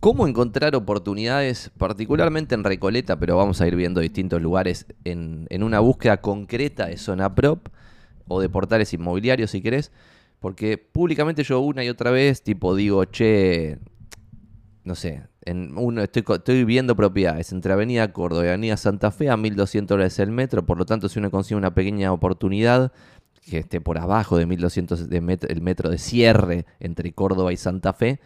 ¿Cómo encontrar oportunidades, particularmente en Recoleta, pero vamos a ir viendo distintos lugares en, una búsqueda concreta de zona prop o de portales inmobiliarios, si querés? Porque públicamente yo una y otra vez, tipo, digo, che, no sé, en uno, estoy, viendo propiedades entre Avenida Córdoba y Avenida Santa Fe a 1.200 dólares el metro, por lo tanto, si uno consigue una pequeña oportunidad que esté por abajo de 1.200 de el metro de cierre entre Córdoba y Santa Fe,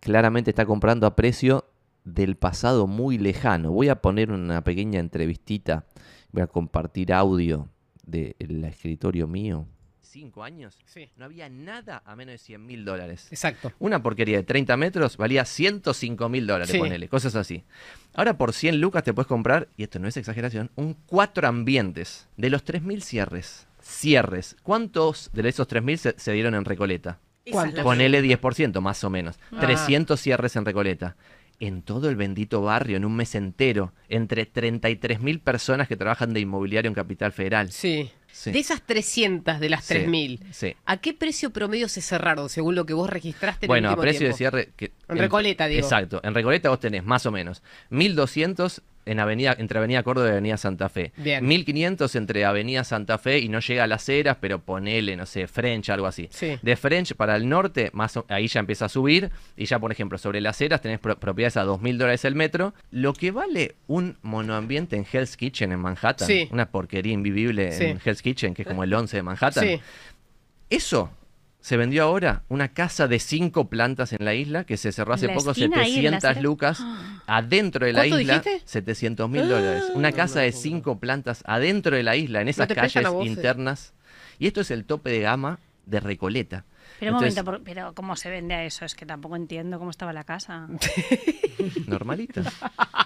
claramente está comprando a precio del pasado muy lejano. Voy a poner una pequeña entrevistita, voy a compartir audio del escritorio mío. ¿Cinco años? Sí. No había nada a menos de 100 mil dólares. Exacto. Una porquería de 30 metros valía 105 mil dólares, Sí. ponele, cosas así. Ahora por 100 lucas te puedes comprar, y esto no es exageración, un cuatro ambientes. De los 3.000 cierres, cierres, ¿cuántos de esos 3.000 se, se dieron en Recoleta? ¿Cuántos? Ponele 10% más o menos. Ah. 300 cierres en Recoleta. En todo el bendito barrio, en un mes entero, entre 33 mil personas que trabajan de inmobiliario en Capital Federal. Sí. Sí. De esas 300 de las Sí, 3000, Sí. ¿a qué precio promedio se cerraron según lo que vos registraste en Bueno, el a precio tiempo? de cierre. Que, En Recoleta, digo. Exacto. En Recoleta vos tenés más o menos 1200 en avenida, entre Avenida Córdoba y Avenida Santa Fe. Bien. 1500 entre Avenida Santa Fe y no llega a las Heras, pero ponele, no sé, French, algo así. Sí. De French para el norte, más o- ahí ya empieza a subir. Y ya, por ejemplo, sobre las Heras tenés pro- propiedades a 2.000 dólares el metro. Lo que vale un monoambiente en Hell's Kitchen en Manhattan. Sí. Una porquería invivible Sí. en Hell's Kitchen, que es como el 11 de Manhattan. Sí. Eso se vendió ahora, una casa de cinco plantas en la isla que se cerró hace la poco, esquina ahí, en la 700 acera. lucas. Adentro de la ¿Cuánto isla, dijiste? 700 mil dólares. Una casa de cinco plantas adentro de la isla, en esas calles eh. internas. Y esto es el tope de gama de Recoleta. Pero un Entonces, momento, por- pero ¿cómo se vende a eso? Es que tampoco entiendo cómo estaba la casa. Normalita.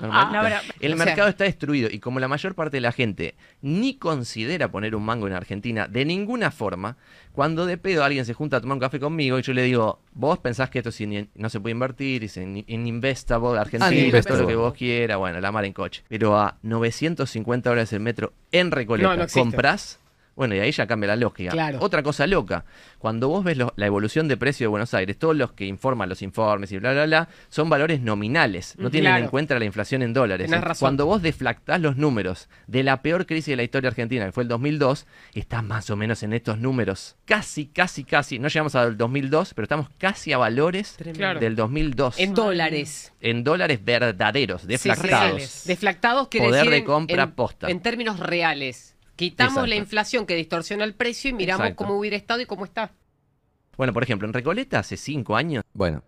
normalita. No, pero- el sea- mercado está destruido y como la mayor parte de la gente ni considera poner un mango en Argentina de ninguna forma, cuando de pedo alguien se junta a tomar un café conmigo y yo le digo, vos pensás que esto es in- no se puede invertir, es in, investable, Argentina, todo Uninvestable. lo que vos quieras, bueno, la mar en coche. Pero a 950 dólares el metro en Recoleta, No, comprás... Bueno, y ahí ya cambia la lógica. Claro. Otra cosa loca, cuando vos ves lo- la evolución de precio de Buenos Aires, todos los que informan los informes y bla, bla, bla, son valores nominales, no tienen claro. en cuenta la inflación en dólares. Tenés razón. Cuando vos deflactás los números de la peor crisis de la historia argentina, que fue el 2002, estás más o menos en estos números. Casi, casi, casi, no llegamos al 2002, pero estamos casi a valores Claro. del 2002. En dólares. En dólares verdaderos, deflactados. Reales. Deflactados quiere Poder decir de en- compra en, posta. En términos reales. Quitamos Exacto. la inflación que distorsiona el precio y miramos Exacto. cómo hubiera estado y cómo está. Bueno, por ejemplo, en Recoleta hace cinco años. Bueno,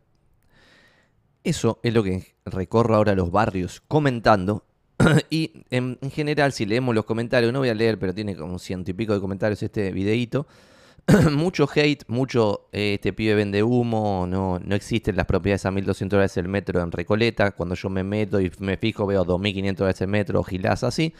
eso es lo que recorro ahora los barrios comentando. y en, en general, si leemos los comentarios, no voy a leer, pero tiene como ciento y pico de comentarios este videíto. mucho hate, mucho eh, este pibe vende humo, no, no existen las propiedades a 1200 dólares el metro en Recoleta. Cuando yo me meto y me fijo, veo 2500 dólares el metro, gilás así.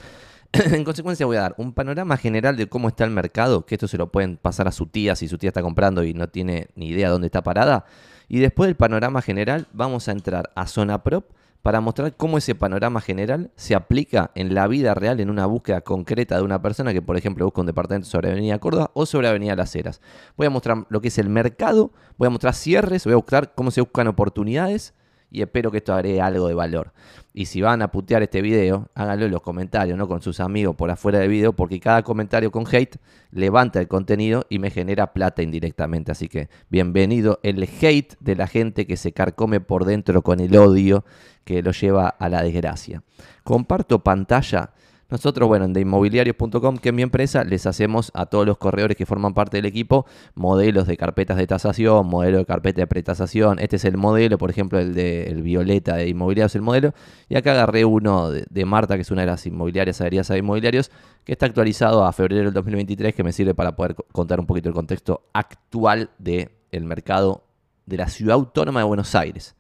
en consecuencia, voy a dar un panorama general de cómo está el mercado, que esto se lo pueden pasar a su tía si su tía está comprando y no tiene ni idea dónde está parada. Y después del panorama general, vamos a entrar a Zona Prop para mostrar cómo ese panorama general se aplica en la vida real en una búsqueda concreta de una persona que, por ejemplo, busca un departamento sobre Avenida Córdoba o sobre Avenida Las Heras. Voy a mostrar lo que es el mercado, voy a mostrar cierres, voy a mostrar cómo se buscan oportunidades y espero que esto agregue algo de valor. Y si van a putear este video, háganlo en los comentarios, no con sus amigos por afuera del video, porque cada comentario con hate levanta el contenido y me genera plata indirectamente. Así que bienvenido el hate de la gente que se carcome por dentro con el odio que lo lleva a la desgracia. Comparto pantalla. Nosotros, bueno, en deinmobiliarios.com, que es mi empresa, les hacemos a todos los corredores que forman parte del equipo modelos de carpetas de tasación, modelo de carpeta de pretasación. Este es el modelo, por ejemplo, el de el Violeta de Inmobiliarios, el modelo. Y acá agarré uno de, de Marta, que es una de las inmobiliarias adheridas a Inmobiliarios, que está actualizado a febrero del 2023, que me sirve para poder co- contar un poquito el contexto actual del mercado de la ciudad autónoma de Buenos Aires.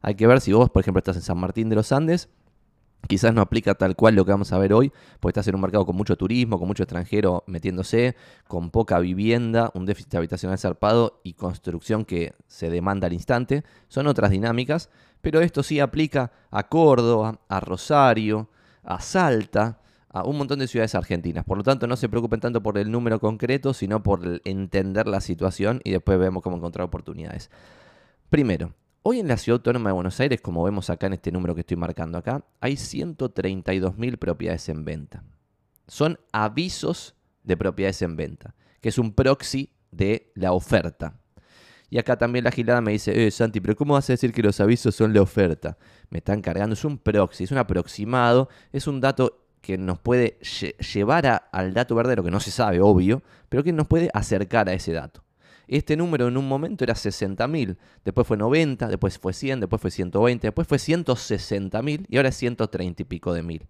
Hay que ver si vos, por ejemplo, estás en San Martín de los Andes Quizás no aplica tal cual lo que vamos a ver hoy, porque estás en un mercado con mucho turismo, con mucho extranjero metiéndose, con poca vivienda, un déficit habitacional zarpado y construcción que se demanda al instante. Son otras dinámicas, pero esto sí aplica a Córdoba, a Rosario, a Salta, a un montón de ciudades argentinas. Por lo tanto, no se preocupen tanto por el número concreto, sino por entender la situación y después vemos cómo encontrar oportunidades. Primero, Hoy en la Ciudad Autónoma de Buenos Aires, como vemos acá en este número que estoy marcando acá, hay 132.000 propiedades en venta. Son avisos de propiedades en venta, que es un proxy de la oferta. Y acá también la gilada me dice, eh, Santi, pero ¿cómo vas a decir que los avisos son la oferta? Me están cargando, es un proxy, es un aproximado, es un dato que nos puede llevar al dato verdadero, que no se sabe, obvio, pero que nos puede acercar a ese dato. Este número en un momento era 60.000, después fue 90, después fue 100, después fue 120, después fue 160.000 y ahora es 130 y pico de mil.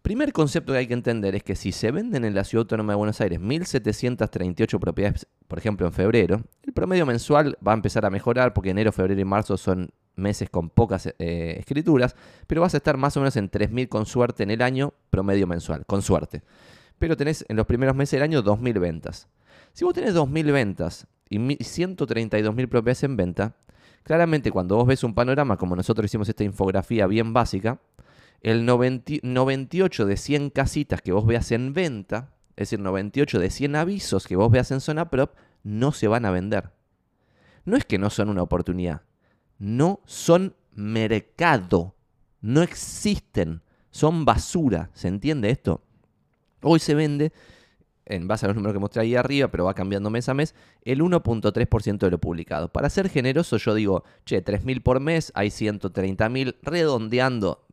Primer concepto que hay que entender es que si se venden en la Ciudad Autónoma de Buenos Aires 1.738 propiedades, por ejemplo, en febrero, el promedio mensual va a empezar a mejorar porque enero, febrero y marzo son meses con pocas eh, escrituras, pero vas a estar más o menos en 3.000 con suerte en el año promedio mensual, con suerte. Pero tenés en los primeros meses del año 2.000 ventas. Si vos tenés 2.000 ventas y 132.000 propiedades en venta, claramente cuando vos ves un panorama como nosotros hicimos esta infografía bien básica, el 98 de 100 casitas que vos veas en venta, es decir, 98 de 100 avisos que vos veas en zona prop, no se van a vender. No es que no son una oportunidad, no son mercado, no existen, son basura, ¿se entiende esto? Hoy se vende en base a los números que mostré ahí arriba, pero va cambiando mes a mes, el 1.3% de lo publicado. Para ser generoso, yo digo, che, 3.000 por mes, hay 130.000, redondeando,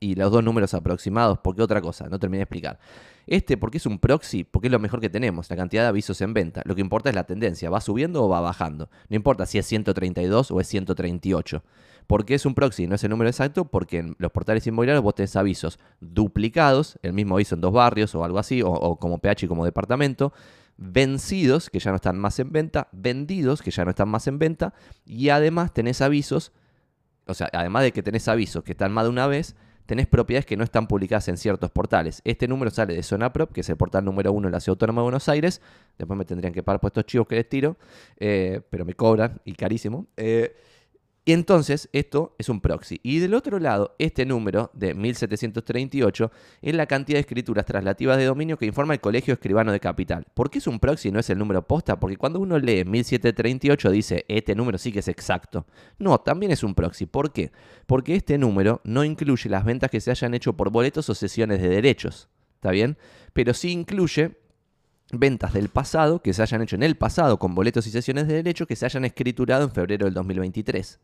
y los dos números aproximados, porque otra cosa, no terminé de explicar. Este, porque es un proxy, porque es lo mejor que tenemos, la cantidad de avisos en venta. Lo que importa es la tendencia, ¿va subiendo o va bajando? No importa si es 132 o es 138. ¿Por qué es un proxy? No es el número exacto, porque en los portales inmobiliarios vos tenés avisos duplicados, el mismo aviso en dos barrios o algo así, o, como PH y como departamento, vencidos, que ya no están más en venta, vendidos, que ya no están más en venta, y además tenés avisos, o sea, además de que tenés avisos que están más de una vez, tenés propiedades que no están publicadas en ciertos portales. Este número sale de Zonaprop, que es el portal número uno de la Ciudad Autónoma de Buenos Aires. Después me tendrían que pagar por estos chivos que les tiro, eh, pero me cobran y carísimo. Eh, y entonces esto es un proxy. Y del otro lado, este número de 1738 es la cantidad de escrituras traslativas de dominio que informa el Colegio Escribano de Capital. ¿Por qué es un proxy y no es el número posta? Porque cuando uno lee 1738 dice, este número sí que es exacto. No, también es un proxy. ¿Por qué? Porque este número no incluye las ventas que se hayan hecho por boletos o sesiones de derechos. ¿Está bien? Pero sí incluye ventas del pasado que se hayan hecho en el pasado con boletos y sesiones de derecho que se hayan escriturado en febrero del 2023.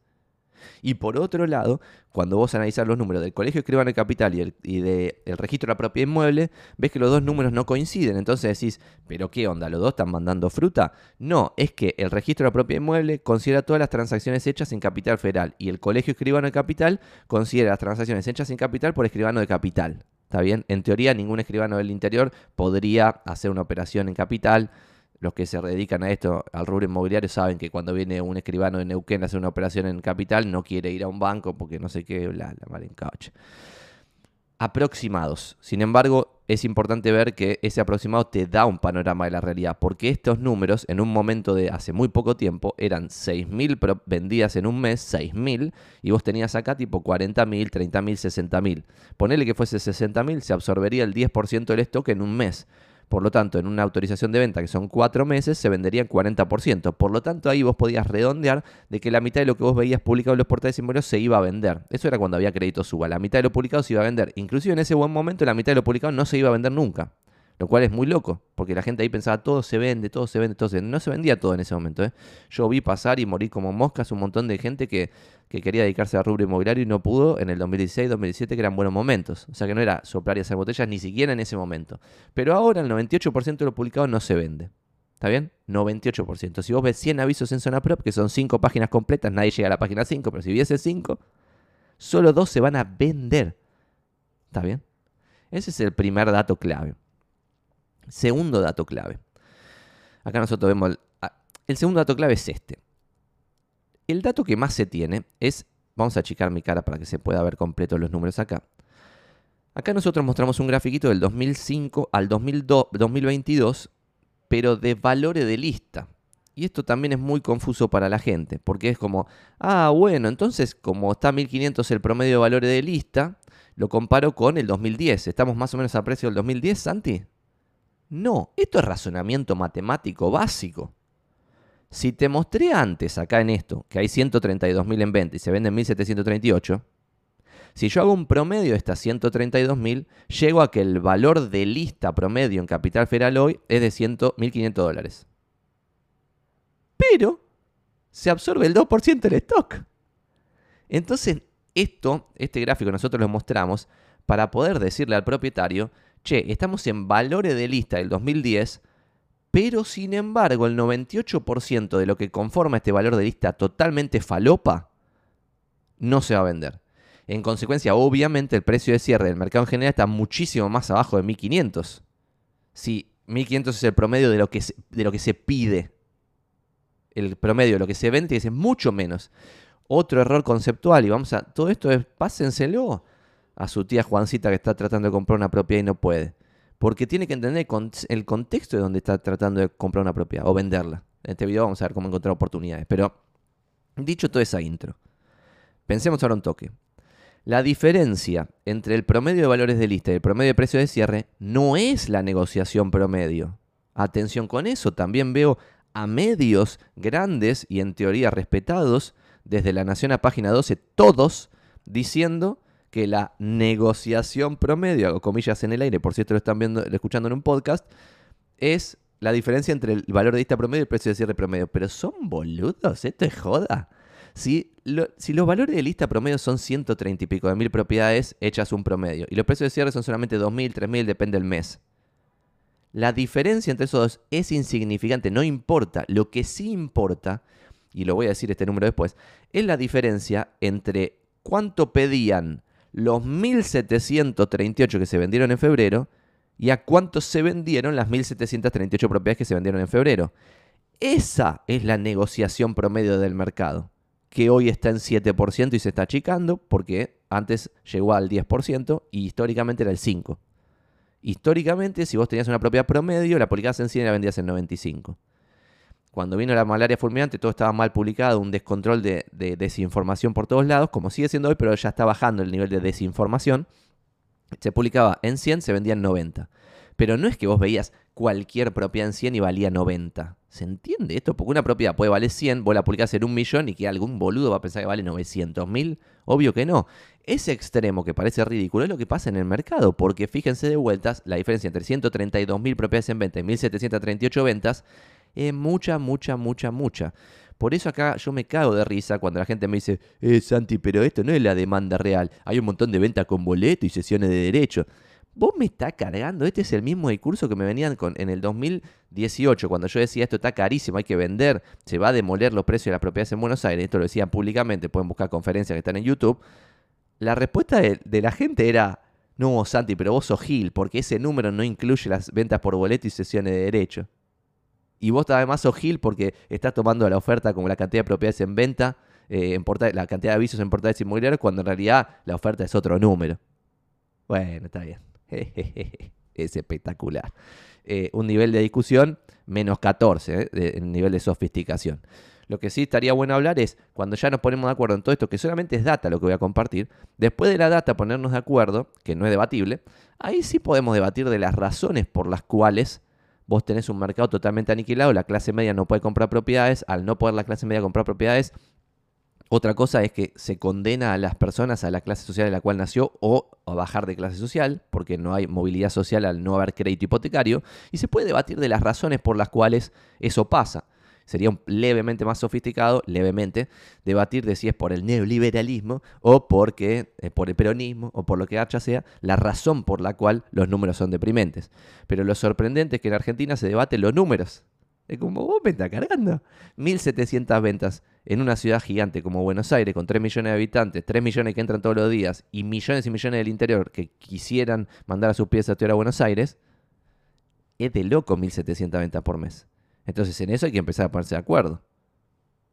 Y por otro lado, cuando vos analizás los números del Colegio Escribano de Capital y, el, del registro de la propiedad inmueble, ves que los dos números no coinciden. Entonces decís, ¿pero qué onda? ¿Los dos están mandando fruta? No, es que el registro de la propiedad inmueble considera todas las transacciones hechas en capital federal y el Colegio Escribano de Capital considera las transacciones hechas en capital por escribano de capital. ¿Está bien? En teoría, ningún escribano del interior podría hacer una operación en capital los que se dedican a esto, al rubro inmobiliario, saben que cuando viene un escribano de Neuquén a hacer una operación en capital, no quiere ir a un banco porque no sé qué, la, la mal couch. Aproximados. Sin embargo, es importante ver que ese aproximado te da un panorama de la realidad, porque estos números en un momento de hace muy poco tiempo eran 6.000 vendidas en un mes, 6.000, y vos tenías acá tipo 40.000, 30.000, 60.000. Ponele que fuese 60.000, se absorbería el 10% del stock en un mes. Por lo tanto, en una autorización de venta que son cuatro meses, se vendería en 40%. Por lo tanto, ahí vos podías redondear de que la mitad de lo que vos veías publicado en los portales inmobiliarios se iba a vender. Eso era cuando había crédito suba. La mitad de lo publicado se iba a vender. Inclusive en ese buen momento, la mitad de lo publicado no se iba a vender nunca. Lo cual es muy loco, porque la gente ahí pensaba, todo se vende, todo se vende, todo se. No se vendía todo en ese momento. ¿eh? Yo vi pasar y morir como moscas un montón de gente que, que quería dedicarse al rubro inmobiliario y no pudo en el 2016, 2017, que eran buenos momentos. O sea que no era soplar y hacer botellas ni siquiera en ese momento. Pero ahora el 98% de lo publicado no se vende. ¿Está bien? 98%. Si vos ves 100 avisos en zona prop, que son 5 páginas completas, nadie llega a la página 5, pero si viese 5, solo 2 se van a vender. ¿Está bien? Ese es el primer dato clave. Segundo dato clave. Acá nosotros vemos... El, ah, el segundo dato clave es este. El dato que más se tiene es, vamos a achicar mi cara para que se pueda ver completo los números acá. Acá nosotros mostramos un grafiquito del 2005 al 2022, pero de valores de lista. Y esto también es muy confuso para la gente, porque es como, ah, bueno, entonces como está 1500 el promedio de valores de lista, lo comparo con el 2010. ¿Estamos más o menos a precio del 2010, Santi? No, esto es razonamiento matemático básico. Si te mostré antes acá en esto que hay 132.000 en venta y se venden 1.738, si yo hago un promedio de estas 132.000, llego a que el valor de lista promedio en Capital Federal hoy es de 1.500 dólares. Pero se absorbe el 2% del stock. Entonces, esto, este gráfico nosotros lo mostramos para poder decirle al propietario, che, estamos en valores de lista del 2010, pero sin embargo el 98% de lo que conforma este valor de lista totalmente falopa no se va a vender. En consecuencia, obviamente el precio de cierre del mercado en general está muchísimo más abajo de 1500. Si 1500 es el promedio de lo que se, de lo que se pide, el promedio de lo que se vende es mucho menos. Otro error conceptual, y vamos a. Todo esto es. Pásenselo a su tía Juancita que está tratando de comprar una propiedad y no puede. Porque tiene que entender el contexto de donde está tratando de comprar una propiedad o venderla. En este video vamos a ver cómo encontrar oportunidades. Pero, dicho toda esa intro, pensemos ahora un toque. La diferencia entre el promedio de valores de lista y el promedio de precio de cierre no es la negociación promedio. Atención con eso, también veo a medios grandes y en teoría respetados desde la Nación a página 12, todos diciendo que la negociación promedio, hago comillas en el aire, por cierto lo están viendo, escuchando en un podcast, es la diferencia entre el valor de lista promedio y el precio de cierre promedio. Pero son boludos, esto es joda. Si, si los valores de lista promedio son 130 y pico de mil propiedades, echas un promedio. Y los precios de cierre son solamente 2.000, 3.000, depende del mes. La diferencia entre esos dos es insignificante, no importa. Lo que sí importa y lo voy a decir este número después, es la diferencia entre cuánto pedían los 1738 que se vendieron en febrero y a cuánto se vendieron las 1738 propiedades que se vendieron en febrero. Esa es la negociación promedio del mercado, que hoy está en 7% y se está achicando porque antes llegó al 10% y históricamente era el 5%. Históricamente, si vos tenías una propiedad promedio, la publicabas en 100 y la vendías en 95 cuando vino la malaria fulminante todo estaba mal publicado, un descontrol de, desinformación por todos lados, como sigue siendo hoy, pero ya está bajando el nivel de desinformación. Se publicaba en 100, se vendía en 90. Pero no es que vos veías cualquier propiedad en 100 y valía 90. ¿Se entiende esto? Porque una propiedad puede valer 100, vos la publicás en un millón y que algún boludo va a pensar que vale 900 mil. Obvio que no. Ese extremo que parece ridículo es lo que pasa en el mercado, porque fíjense de vueltas la diferencia entre 132 mil propiedades en venta y 1738 ventas es mucha, mucha, mucha, mucha. Por eso acá yo me cago de risa cuando la gente me dice, eh, Santi, pero esto no es la demanda real. Hay un montón de ventas con boleto y sesiones de derecho. Vos me estás cargando, este es el mismo discurso que me venían con en el 2018, cuando yo decía esto está carísimo, hay que vender, se va a demoler los precios de las propiedades en Buenos Aires, esto lo decían públicamente, pueden buscar conferencias que están en YouTube. La respuesta de, de la gente era, no, Santi, pero vos sos Gil, porque ese número no incluye las ventas por boleto y sesiones de derecho. Y vos además sos porque estás tomando la oferta como la cantidad de propiedades en venta, eh, la cantidad de avisos en portales inmobiliarios, cuando en realidad la oferta es otro número. Bueno, está bien. es espectacular. Eh, un nivel de discusión menos 14 eh, nivel de sofisticación. Lo que sí estaría bueno hablar es, cuando ya nos ponemos de acuerdo en todo esto, que solamente es data lo que voy a compartir, después de la data ponernos de acuerdo, que no es debatible, ahí sí podemos debatir de las razones por las cuales vos tenés un mercado totalmente aniquilado, la clase media no puede comprar propiedades, al no poder la clase media comprar propiedades, otra cosa es que se condena a las personas a la clase social en la cual nació o a bajar de clase social, porque no hay movilidad social al no haber crédito hipotecario, y se puede debatir de las razones por las cuales eso pasa sería un levemente más sofisticado, levemente, debatir de si es por el neoliberalismo o porque, eh, por el peronismo o por lo que hacha sea, la razón por la cual los números son deprimentes. Pero lo sorprendente es que en Argentina se debaten los números. Es como vos me estás cargando. 1.700 ventas en una ciudad gigante como Buenos Aires, con 3 millones de habitantes, 3 millones que entran todos los días y millones y millones del interior que quisieran mandar a sus pies a estudiar a Buenos Aires, es de loco 1.700 ventas por mes. Entonces en eso hay que empezar a ponerse de acuerdo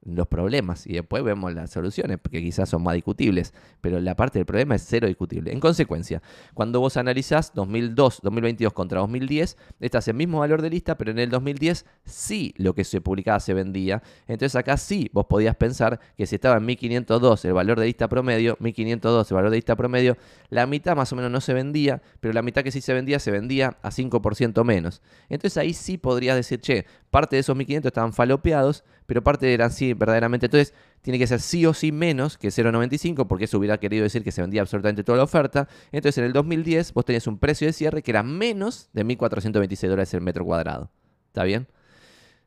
los problemas y después vemos las soluciones, porque quizás son más discutibles, pero la parte del problema es cero discutible. En consecuencia, cuando vos analizás 2002, 2022 contra 2010, estás en el mismo valor de lista, pero en el 2010 sí lo que se publicaba se vendía. Entonces acá sí vos podías pensar que si estaba en 1502 el valor de lista promedio, 1502 el valor de lista promedio, la mitad más o menos no se vendía, pero la mitad que sí se vendía se vendía a 5% menos. Entonces ahí sí podrías decir, che, parte de esos 1500 estaban falopeados, pero parte eran sí, verdaderamente. Entonces, tiene que ser sí o sí menos que 0,95, porque eso hubiera querido decir que se vendía absolutamente toda la oferta. Entonces, en el 2010, vos tenías un precio de cierre que era menos de 1.426 dólares el metro cuadrado. ¿Está bien?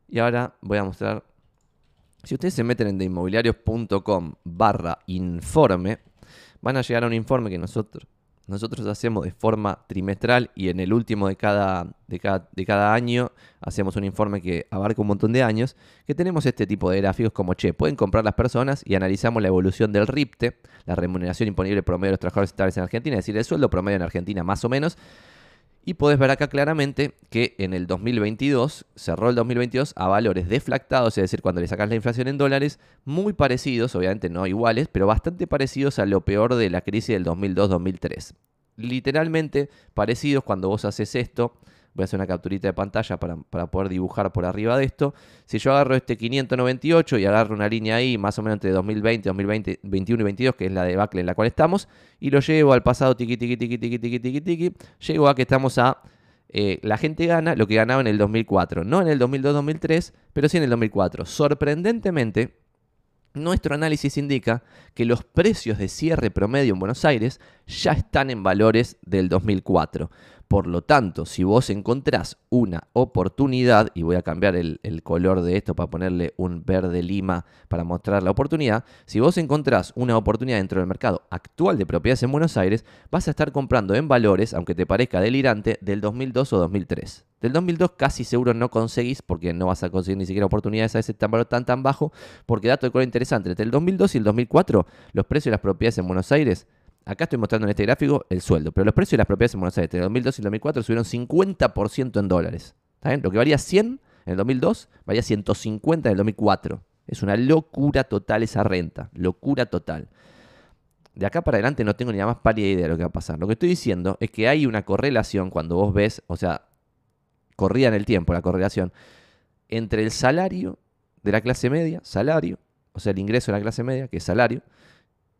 Y ahora voy a mostrar. Si ustedes se meten en deinmobiliarios.com barra informe, van a llegar a un informe que nosotros nosotros hacemos de forma trimestral y en el último de cada, de cada, año hacemos un informe que abarca un montón de años, que tenemos este tipo de gráficos como, che, pueden comprar las personas y analizamos la evolución del RIPTE, la remuneración imponible promedio de los trabajadores estatales en Argentina, es decir, el sueldo promedio en Argentina más o menos, y podés ver acá claramente que en el 2022, cerró el 2022 a valores deflactados, es decir, cuando le sacas la inflación en dólares, muy parecidos, obviamente no iguales, pero bastante parecidos a lo peor de la crisis del 2002-2003. Literalmente parecidos cuando vos haces esto Voy a hacer una capturita de pantalla para, poder dibujar por arriba de esto. Si yo agarro este 598 y agarro una línea ahí, más o menos entre 2020, 2020, 2021 y 22, que es la debacle en la cual estamos, y lo llevo al pasado tiqui, tiqui, tiqui, tiqui, tiqui, tiqui, tiqui, llego a que estamos a eh, la gente gana lo que ganaba en el 2004. No en el 2002-2003, pero sí en el 2004. Sorprendentemente, nuestro análisis indica que los precios de cierre promedio en Buenos Aires ya están en valores del 2004. Por lo tanto, si vos encontrás una oportunidad, y voy a cambiar el, color de esto para ponerle un verde lima para mostrar la oportunidad, si vos encontrás una oportunidad dentro del mercado actual de propiedades en Buenos Aires, vas a estar comprando en valores, aunque te parezca delirante, del 2002 o 2003. Del 2002 casi seguro no conseguís, porque no vas a conseguir ni siquiera oportunidades a ese tan valor tan tan bajo, porque dato de color interesante, entre el 2002 y el 2004, los precios de las propiedades en Buenos Aires Acá estoy mostrando en este gráfico el sueldo, pero los precios de las propiedades en Buenos Aires entre el 2002 y el 2004 subieron 50% en dólares. ¿Está? Lo que valía 100 en el 2002 valía 150 en el 2004. Es una locura total esa renta, locura total. De acá para adelante no tengo ni la más pálida idea de lo que va a pasar. Lo que estoy diciendo es que hay una correlación cuando vos ves, o sea, corría en el tiempo la correlación, entre el salario de la clase media, salario, o sea, el ingreso de la clase media, que es salario,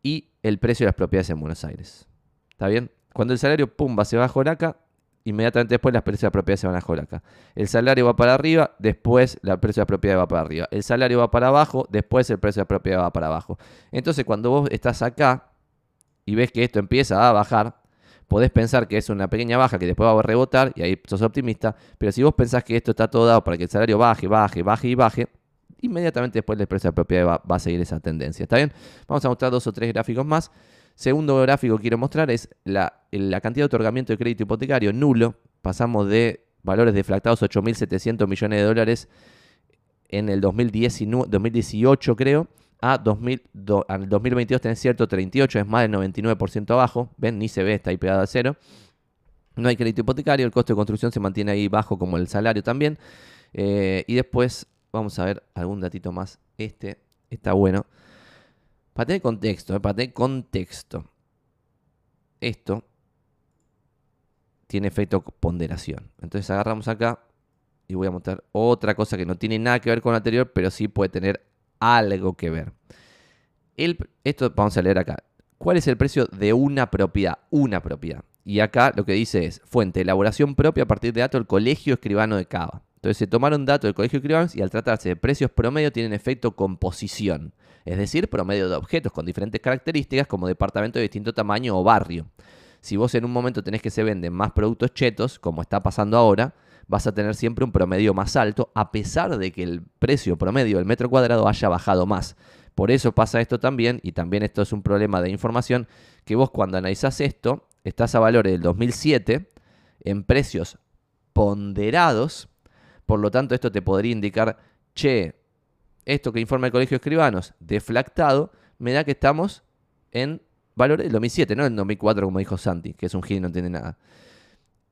y el precio de las propiedades en Buenos Aires. ¿Está bien? Cuando el salario, pumba, se va a Joraca, inmediatamente después las precios de las propiedades se van a Joraca. El salario va para arriba, después el precio de las propiedades va para arriba. El salario va para abajo, después el precio de la propiedad va para abajo. Entonces, cuando vos estás acá y ves que esto empieza a bajar, podés pensar que es una pequeña baja que después va a rebotar y ahí sos optimista, pero si vos pensás que esto está todo dado para que el salario baje, baje, baje y baje, inmediatamente después de propiedad va, a seguir esa tendencia. ¿Está bien? Vamos a mostrar dos o tres gráficos más. Segundo gráfico que quiero mostrar es la, cantidad de otorgamiento de crédito hipotecario nulo. Pasamos de valores deflactados 8.700 millones de dólares en el 2019, 2018 creo, a 2000, al 2022 tenés cierto 38, es más del 99% abajo. Ven, ni se ve, está ahí pegado a cero. No hay crédito hipotecario, el costo de construcción se mantiene ahí bajo como el salario también. Eh, y después Vamos a ver algún datito más. Este está bueno. Para tener contexto, eh, para tener contexto. Esto tiene efecto ponderación. Entonces agarramos acá y voy a mostrar otra cosa que no tiene nada que ver con lo anterior, pero sí puede tener algo que ver. esto vamos a leer acá. ¿Cuál es el precio de una propiedad? Una propiedad. Y acá lo que dice es fuente, elaboración propia a partir de datos del Colegio Escribano de Cava. Entonces se tomaron datos del Colegio de Escribanos y al tratarse de precios promedio tienen efecto composición, es decir, promedio de objetos con diferentes características como departamento de distinto tamaño o barrio. Si vos en un momento tenés que se venden más productos chetos, como está pasando ahora, vas a tener siempre un promedio más alto, a pesar de que el precio promedio del metro cuadrado haya bajado más. Por eso pasa esto también, y también esto es un problema de información, que vos cuando analizás esto, estás a valores del 2007 en precios ponderados por lo tanto, esto te podría indicar, che, esto que informa el Colegio de Escribanos, deflactado, me da que estamos en valores del 2007, no en 2004, como dijo Santi, que es un gil y no entiende nada.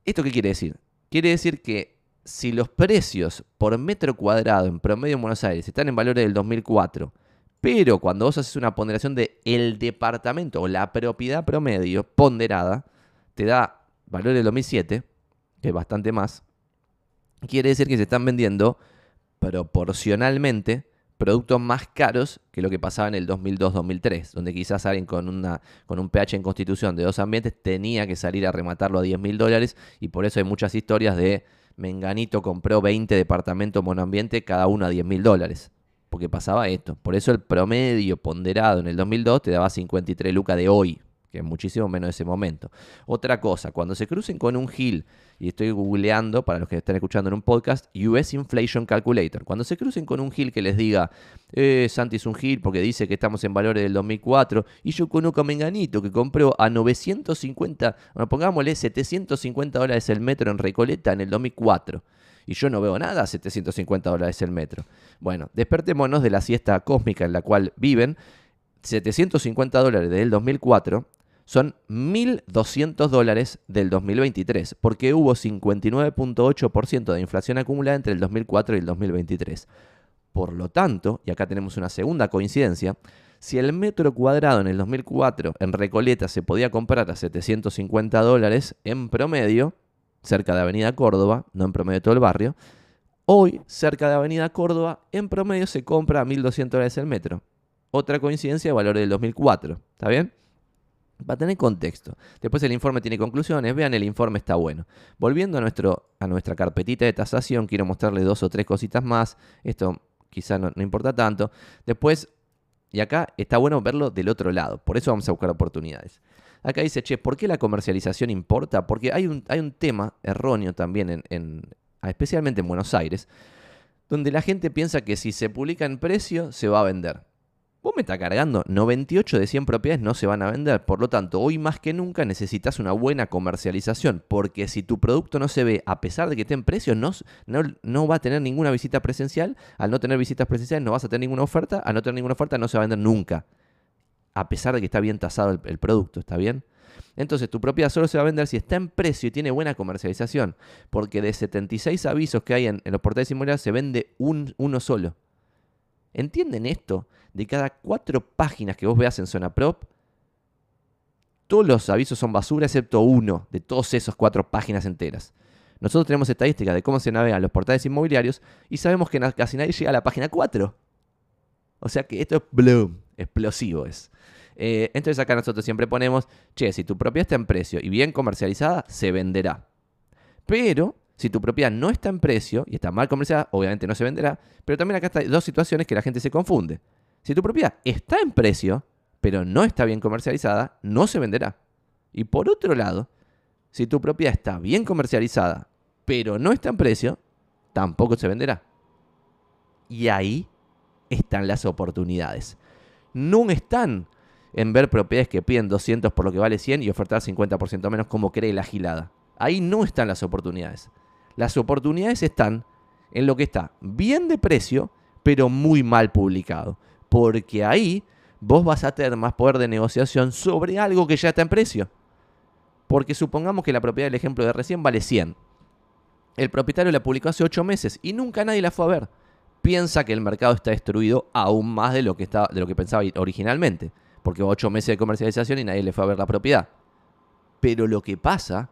¿Esto qué quiere decir? Quiere decir que si los precios por metro cuadrado en promedio en Buenos Aires están en valores del 2004, pero cuando vos haces una ponderación de el departamento o la propiedad promedio ponderada, te da valores del 2007, que es bastante más, quiere decir que se están vendiendo proporcionalmente productos más caros que lo que pasaba en el 2002-2003, donde quizás alguien con, un pH en constitución de dos ambientes tenía que salir a rematarlo a 10 mil dólares y por eso hay muchas historias de Menganito compró 20 departamentos monoambiente, cada uno a 10 mil dólares. porque pasaba esto. Por eso el promedio ponderado en el 2002 te daba 53 lucas de hoy, que es muchísimo menos de ese momento. Otra cosa, cuando se crucen con un GIL, y estoy googleando para los que están escuchando en un podcast, US Inflation Calculator. Cuando se crucen con un GIL que les diga, eh, Santi es un GIL porque dice que estamos en valores del 2004, y yo conozco a Menganito que compró a 950, bueno, pongámosle 750 dólares el metro en Recoleta en el 2004 y yo no veo nada a 750 dólares el metro. Bueno, despertémonos de la siesta cósmica en la cual viven. 750 dólares del 2004 son 1.200 dólares del 2023, porque hubo 59.8% de inflación acumulada entre el 2004 y el 2023. Por lo tanto, y acá tenemos una segunda coincidencia, si el metro cuadrado en el 2004 en Recoleta se podía comprar a 750 dólares en promedio, cerca de Avenida Córdoba, no en promedio de todo el barrio, hoy cerca de Avenida Córdoba en promedio se compra a 1.200 dólares el metro. Otra coincidencia de valor del 2004, ¿está bien? Va a tener contexto. Después el informe tiene conclusiones. Vean, el informe está bueno. Volviendo a, nuestro, a nuestra carpetita de tasación, quiero mostrarles dos o tres cositas más. Esto quizá no, importa tanto. Después, y acá está bueno verlo del otro lado. Por eso vamos a buscar oportunidades. Acá dice, che, ¿por qué la comercialización importa? Porque hay un, hay un tema erróneo también, en, especialmente en Buenos Aires, donde la gente piensa que si se publica en precio, se va a vender. Vos me está cargando, 98 de 100 propiedades no se van a vender, por lo tanto, hoy más que nunca necesitas una buena comercialización, porque si tu producto no se ve, a pesar de que esté en precio, no, no, va a tener ninguna visita presencial, al no tener visitas presenciales no vas a tener ninguna oferta, al no tener ninguna oferta no se va a vender nunca, a pesar de que está bien tasado el, producto, ¿está bien? Entonces tu propiedad solo se va a vender si está en precio y tiene buena comercialización, porque de 76 avisos que hay en, los portales inmobiliarios se vende un, uno solo. ¿Entienden esto? De cada cuatro páginas que vos veas en Zona Prop, todos los avisos son basura excepto uno de todos esos cuatro páginas enteras. Nosotros tenemos estadísticas de cómo se navegan los portales inmobiliarios y sabemos que casi nadie llega a la página 4. O sea que esto es bloom, explosivo es. Eh, entonces acá nosotros siempre ponemos, che, si tu propiedad está en precio y bien comercializada, se venderá. Pero si tu propiedad no está en precio y está mal comercializada, obviamente no se venderá. Pero también acá hay dos situaciones que la gente se confunde. Si tu propiedad está en precio, pero no está bien comercializada, no se venderá. Y por otro lado, si tu propiedad está bien comercializada, pero no está en precio, tampoco se venderá. Y ahí están las oportunidades. No están en ver propiedades que piden 200 por lo que vale 100 y ofertar 50% menos como cree la gilada. Ahí no están las oportunidades. Las oportunidades están en lo que está bien de precio, pero muy mal publicado. Porque ahí vos vas a tener más poder de negociación sobre algo que ya está en precio. Porque supongamos que la propiedad del ejemplo de recién vale 100. El propietario la publicó hace 8 meses y nunca nadie la fue a ver. Piensa que el mercado está destruido aún más de lo que, de lo que pensaba originalmente. Porque 8 meses de comercialización y nadie le fue a ver la propiedad. Pero lo que pasa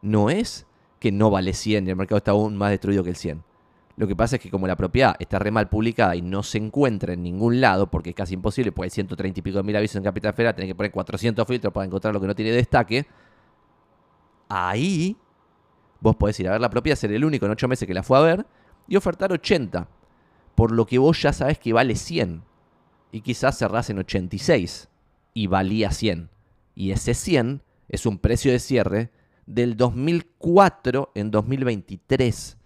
no es que no vale 100 y el mercado está aún más destruido que el 100. Lo que pasa es que como la propiedad está re mal publicada y no se encuentra en ningún lado, porque es casi imposible, porque hay 130 y pico de mil avisos en Capital Federal, tenés que poner 400 filtros para encontrar lo que no tiene destaque, ahí vos podés ir a ver la propiedad, ser el único en 8 meses que la fue a ver, y ofertar 80, por lo que vos ya sabés que vale 100, y quizás cerrás en 86, y valía 100, y ese 100 es un precio de cierre del 2004 en 2023.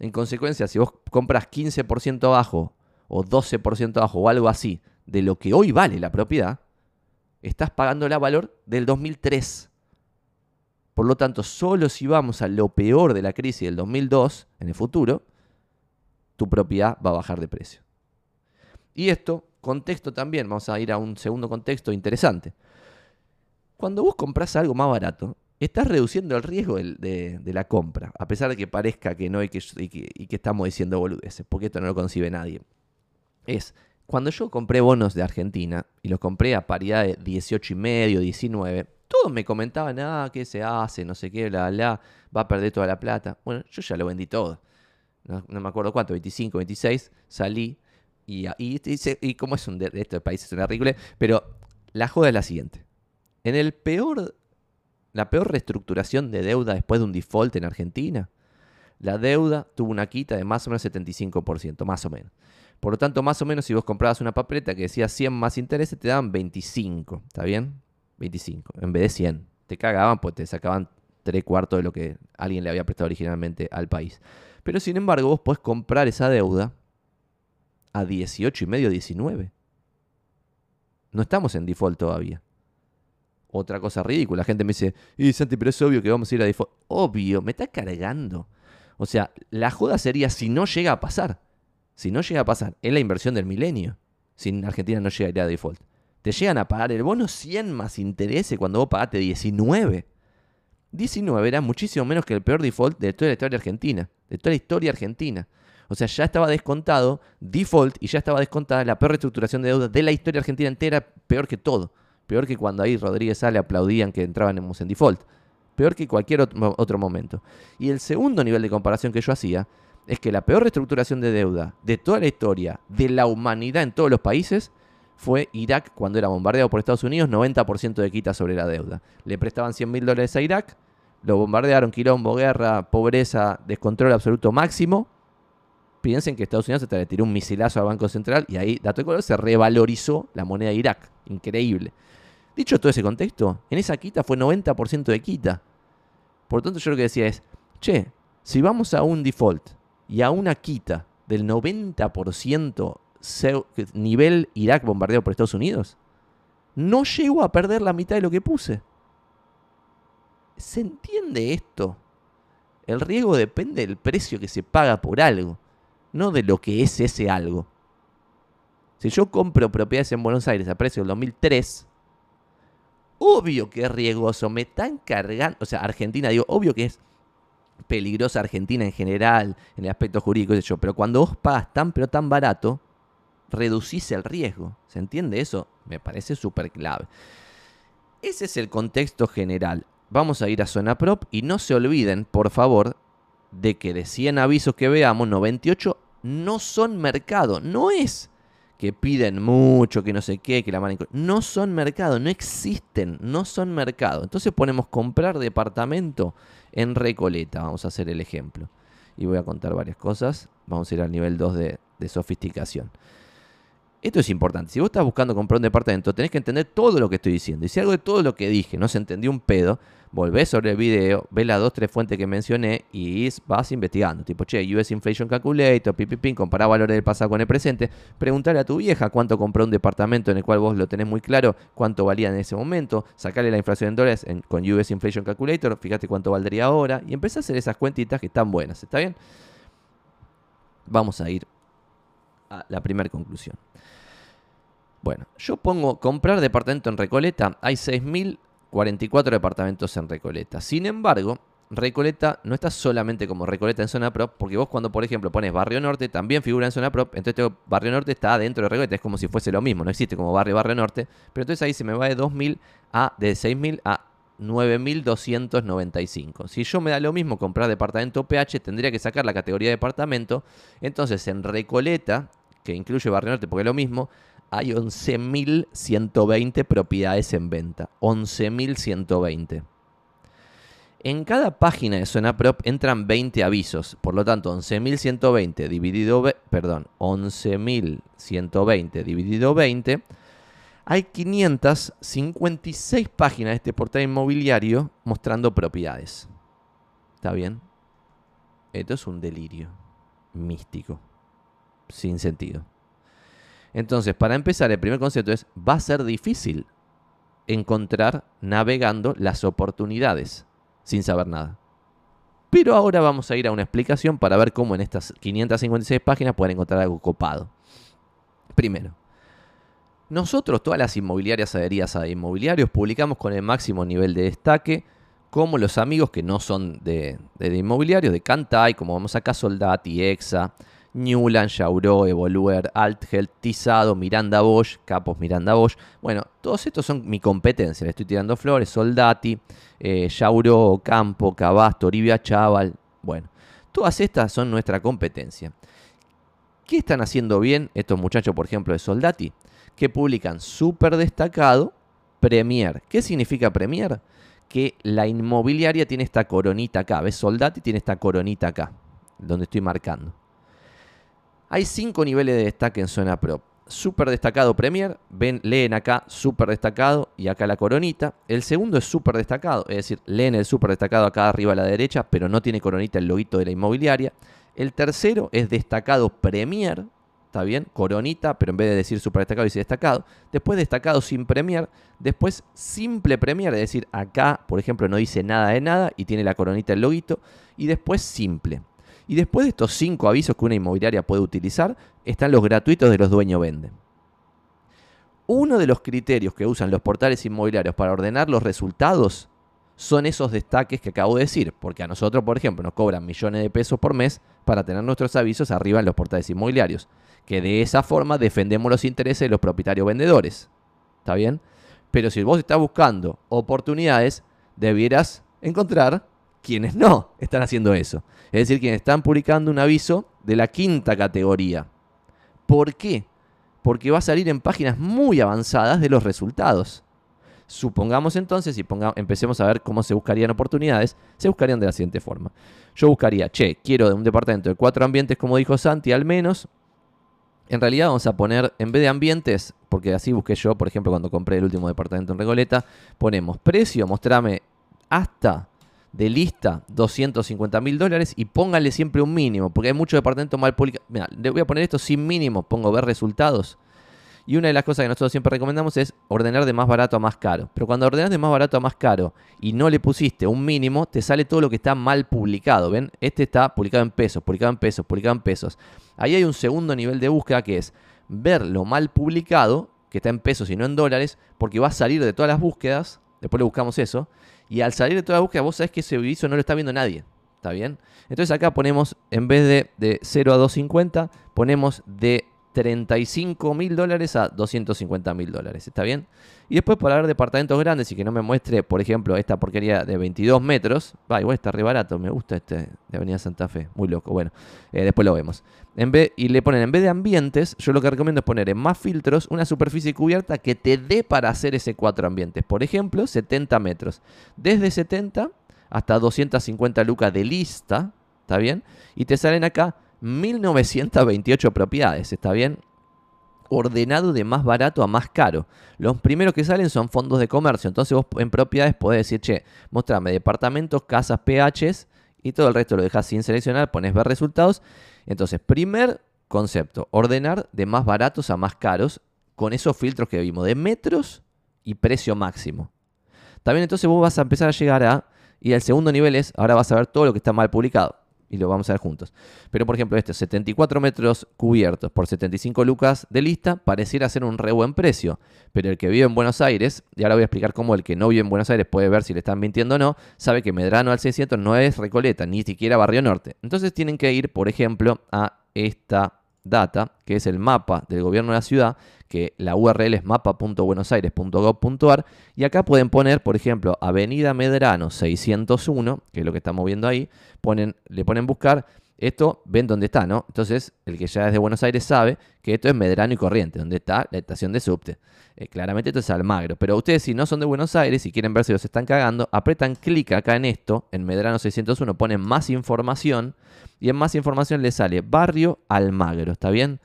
En consecuencia, si vos compras 15% abajo o 12% abajo o algo así de lo que hoy vale la propiedad, estás pagando el valor del 2003. Por lo tanto, solo si vamos a lo peor de la crisis del 2002 en el futuro, tu propiedad va a bajar de precio. Y esto, contexto también, vamos a ir a un segundo contexto interesante. Cuando vos compras algo más barato, estás reduciendo el riesgo de, la compra, a pesar de que parezca que no y que, que, estamos diciendo boludeces, porque esto no lo concibe nadie. Es, cuando yo compré bonos de Argentina y los compré a paridad de 18 y medio, 19, todos me comentaban, ah, ¿qué se hace? No sé qué, bla, bla, va a perder toda la plata. Bueno, yo ya lo vendí todo. No, me acuerdo cuánto, 25, 26, salí y, y, y, como es un de, estos países una horrible, pero la joda es la siguiente. En el peor la peor reestructuración de deuda después de un default en Argentina. La deuda tuvo una quita de más o menos 75%, más o menos. Por lo tanto, más o menos si vos comprabas una papeleta que decía 100 más intereses, te daban 25, ¿está bien? 25, en vez de 100. Te cagaban, pues te sacaban tres cuartos de lo que alguien le había prestado originalmente al país. Pero sin embargo, vos podés comprar esa deuda a 18 y medio, 19. No estamos en default todavía. Otra cosa ridícula. La gente me dice, y Santi, pero es obvio que vamos a ir a default. Obvio, me está cargando. O sea, la joda sería si no llega a pasar. Si no llega a pasar, es la inversión del milenio. Si Argentina no llega a ir a default. Te llegan a pagar el bono 100 más interés cuando vos pagaste 19. 19 era muchísimo menos que el peor default de toda la historia argentina. De toda la historia argentina. O sea, ya estaba descontado default y ya estaba descontada la peor reestructuración de deuda de la historia argentina entera, peor que todo. Peor que cuando ahí Rodríguez sale aplaudían que entraban en default. Peor que cualquier otro momento. Y el segundo nivel de comparación que yo hacía es que la peor reestructuración de deuda de toda la historia de la humanidad en todos los países fue Irak cuando era bombardeado por Estados Unidos, 90% de quita sobre la deuda. Le prestaban 100 mil dólares a Irak, lo bombardearon, quilombo, guerra, pobreza, descontrol absoluto máximo Piensen que Estados Unidos hasta le tiró un misilazo al Banco Central y ahí, dato de color, se revalorizó la moneda de Irak. Increíble. Dicho todo ese contexto, en esa quita fue 90% de quita. Por lo tanto, yo lo que decía es, che, si vamos a un default y a una quita del 90% nivel Irak bombardeado por Estados Unidos, no llego a perder la mitad de lo que puse. ¿Se entiende esto? El riesgo depende del precio que se paga por algo no de lo que es ese algo. Si yo compro propiedades en Buenos Aires a precio del 2003, obvio que es riesgoso, me están cargando, o sea, Argentina, digo, obvio que es peligrosa Argentina en general, en el aspecto jurídico, yo, pero cuando vos pagas tan pero tan barato, reducís el riesgo. ¿Se entiende eso? Me parece súper clave. Ese es el contexto general. Vamos a ir a zona prop y no se olviden, por favor, de que de 100 avisos que veamos, 98 no son mercado. No es que piden mucho, que no sé qué, que la mano... No son mercado, no existen, no son mercado. Entonces ponemos comprar departamento en Recoleta, vamos a hacer el ejemplo. Y voy a contar varias cosas. Vamos a ir al nivel 2 de, de sofisticación. Esto es importante. Si vos estás buscando comprar un departamento, tenés que entender todo lo que estoy diciendo. Y si algo de todo lo que dije no se entendió un pedo, volvés sobre el video, ves las dos, tres fuentes que mencioné y vas investigando. Tipo, che, US Inflation Calculator, pipipín, comparar valores del pasado con el presente. Preguntarle a tu vieja cuánto compró un departamento en el cual vos lo tenés muy claro, cuánto valía en ese momento. Sacarle la inflación en dólares con US Inflation Calculator, fíjate cuánto valdría ahora. Y empezar a hacer esas cuentitas que están buenas. ¿Está bien? Vamos a ir a la primera conclusión. Bueno, yo pongo comprar departamento en Recoleta. Hay 6.044 departamentos en Recoleta. Sin embargo, Recoleta no está solamente como Recoleta en zona prop, porque vos cuando, por ejemplo, pones Barrio Norte, también figura en zona prop, entonces este Barrio Norte está dentro de Recoleta, es como si fuese lo mismo, no existe como Barrio Barrio Norte, pero entonces ahí se me va de 2.000 a, de 6.000 a 9.295. Si yo me da lo mismo comprar departamento PH, tendría que sacar la categoría de departamento, entonces en Recoleta, que incluye Barrio Norte porque es lo mismo, hay 11.120 propiedades en venta. 11.120. En cada página de Zona Prop entran 20 avisos, por lo tanto 11.120 dividido, perdón, 11.120 dividido 20, hay 556 páginas de este portal inmobiliario mostrando propiedades. ¿Está bien? Esto es un delirio místico, sin sentido. Entonces, para empezar, el primer concepto es, va a ser difícil encontrar navegando las oportunidades sin saber nada. Pero ahora vamos a ir a una explicación para ver cómo en estas 556 páginas pueden encontrar algo copado. Primero, nosotros, todas las inmobiliarias adheridas a inmobiliarios, publicamos con el máximo nivel de destaque, como los amigos que no son de, de inmobiliarios, de Cantai, como vamos acá, Soldati, EXA, Newland, Yauro, Evoluer, Althelt, Tizado, Miranda Bosch, Capos Miranda Bosch. Bueno, todos estos son mi competencia. Le estoy tirando flores, Soldati, eh, Yauro, Campo, Cabasto, Orivia Chaval. Bueno, todas estas son nuestra competencia. ¿Qué están haciendo bien estos muchachos, por ejemplo, de Soldati? Que publican súper destacado Premier. ¿Qué significa Premier? Que la inmobiliaria tiene esta coronita acá. ¿Ves? Soldati tiene esta coronita acá, donde estoy marcando. Hay cinco niveles de destaque en zona prop. Super destacado Premier, ven, leen acá super destacado y acá la coronita. El segundo es super destacado, es decir, leen el super destacado acá arriba a la derecha, pero no tiene coronita el loguito de la inmobiliaria. El tercero es destacado Premier, está bien, coronita, pero en vez de decir super destacado dice destacado. Después destacado sin Premier, después simple Premier, es decir, acá, por ejemplo, no dice nada de nada y tiene la coronita el loguito. Y después simple. Y después de estos cinco avisos que una inmobiliaria puede utilizar, están los gratuitos de los dueños venden. Uno de los criterios que usan los portales inmobiliarios para ordenar los resultados son esos destaques que acabo de decir, porque a nosotros, por ejemplo, nos cobran millones de pesos por mes para tener nuestros avisos arriba en los portales inmobiliarios, que de esa forma defendemos los intereses de los propietarios vendedores. ¿Está bien? Pero si vos estás buscando oportunidades, debieras encontrar quienes no están haciendo eso. Es decir, quienes están publicando un aviso de la quinta categoría. ¿Por qué? Porque va a salir en páginas muy avanzadas de los resultados. Supongamos entonces, y empecemos a ver cómo se buscarían oportunidades, se buscarían de la siguiente forma. Yo buscaría, che, quiero de un departamento de cuatro ambientes, como dijo Santi, al menos. En realidad vamos a poner, en vez de ambientes, porque así busqué yo, por ejemplo, cuando compré el último departamento en Regoleta, ponemos precio, mostrame hasta de lista 250 mil dólares y póngale siempre un mínimo, porque hay muchos departamentos mal publicados. Mira, le voy a poner esto sin mínimo, pongo ver resultados. Y una de las cosas que nosotros siempre recomendamos es ordenar de más barato a más caro. Pero cuando ordenas de más barato a más caro y no le pusiste un mínimo, te sale todo lo que está mal publicado. ¿Ven? Este está publicado en pesos, publicado en pesos, publicado en pesos. Ahí hay un segundo nivel de búsqueda que es ver lo mal publicado, que está en pesos y no en dólares, porque va a salir de todas las búsquedas. Después le buscamos eso. Y al salir de toda la búsqueda, vos sabés que ese aviso no lo está viendo nadie. ¿Está bien? Entonces acá ponemos, en vez de, de 0 a 250, ponemos de 35 mil dólares a 250 mil dólares. ¿Está bien? Y después para ver departamentos grandes y que no me muestre, por ejemplo, esta porquería de 22 metros. Va, igual está re barato. Me gusta este de Avenida Santa Fe. Muy loco. Bueno, eh, después lo vemos. En vez, y le ponen, en vez de ambientes, yo lo que recomiendo es poner en más filtros una superficie cubierta que te dé para hacer ese cuatro ambientes. Por ejemplo, 70 metros. Desde 70 hasta 250 lucas de lista. ¿Está bien? Y te salen acá 1928 propiedades, ¿está bien? Ordenado de más barato a más caro. Los primeros que salen son fondos de comercio. Entonces vos en propiedades podés decir, che, mostrame departamentos, casas, PHs y todo el resto lo dejas sin seleccionar, pones ver resultados. Entonces, primer concepto, ordenar de más baratos a más caros con esos filtros que vimos de metros y precio máximo. También entonces vos vas a empezar a llegar a, y el segundo nivel es, ahora vas a ver todo lo que está mal publicado y lo vamos a ver juntos. Pero por ejemplo, este 74 metros cubiertos por 75 lucas de lista pareciera ser un re buen precio. Pero el que vive en Buenos Aires, y ahora voy a explicar cómo el que no vive en Buenos Aires puede ver si le están mintiendo o no, sabe que Medrano al 600 no es Recoleta, ni siquiera Barrio Norte. Entonces tienen que ir, por ejemplo, a esta data, que es el mapa del gobierno de la ciudad, que la URL es mapa.buenosaires.gov.ar y acá pueden poner, por ejemplo, Avenida Medrano 601, que es lo que estamos viendo ahí, ponen, le ponen buscar, esto ven dónde está, ¿no? Entonces, el que ya es de Buenos Aires sabe que esto es Medrano y Corriente, donde está la estación de subte. Eh, claramente esto es Almagro, pero ustedes si no son de Buenos Aires y quieren ver si los están cagando, apretan clic acá en esto, en Medrano 601, ponen más información y en más información les sale Barrio Almagro, ¿está bien?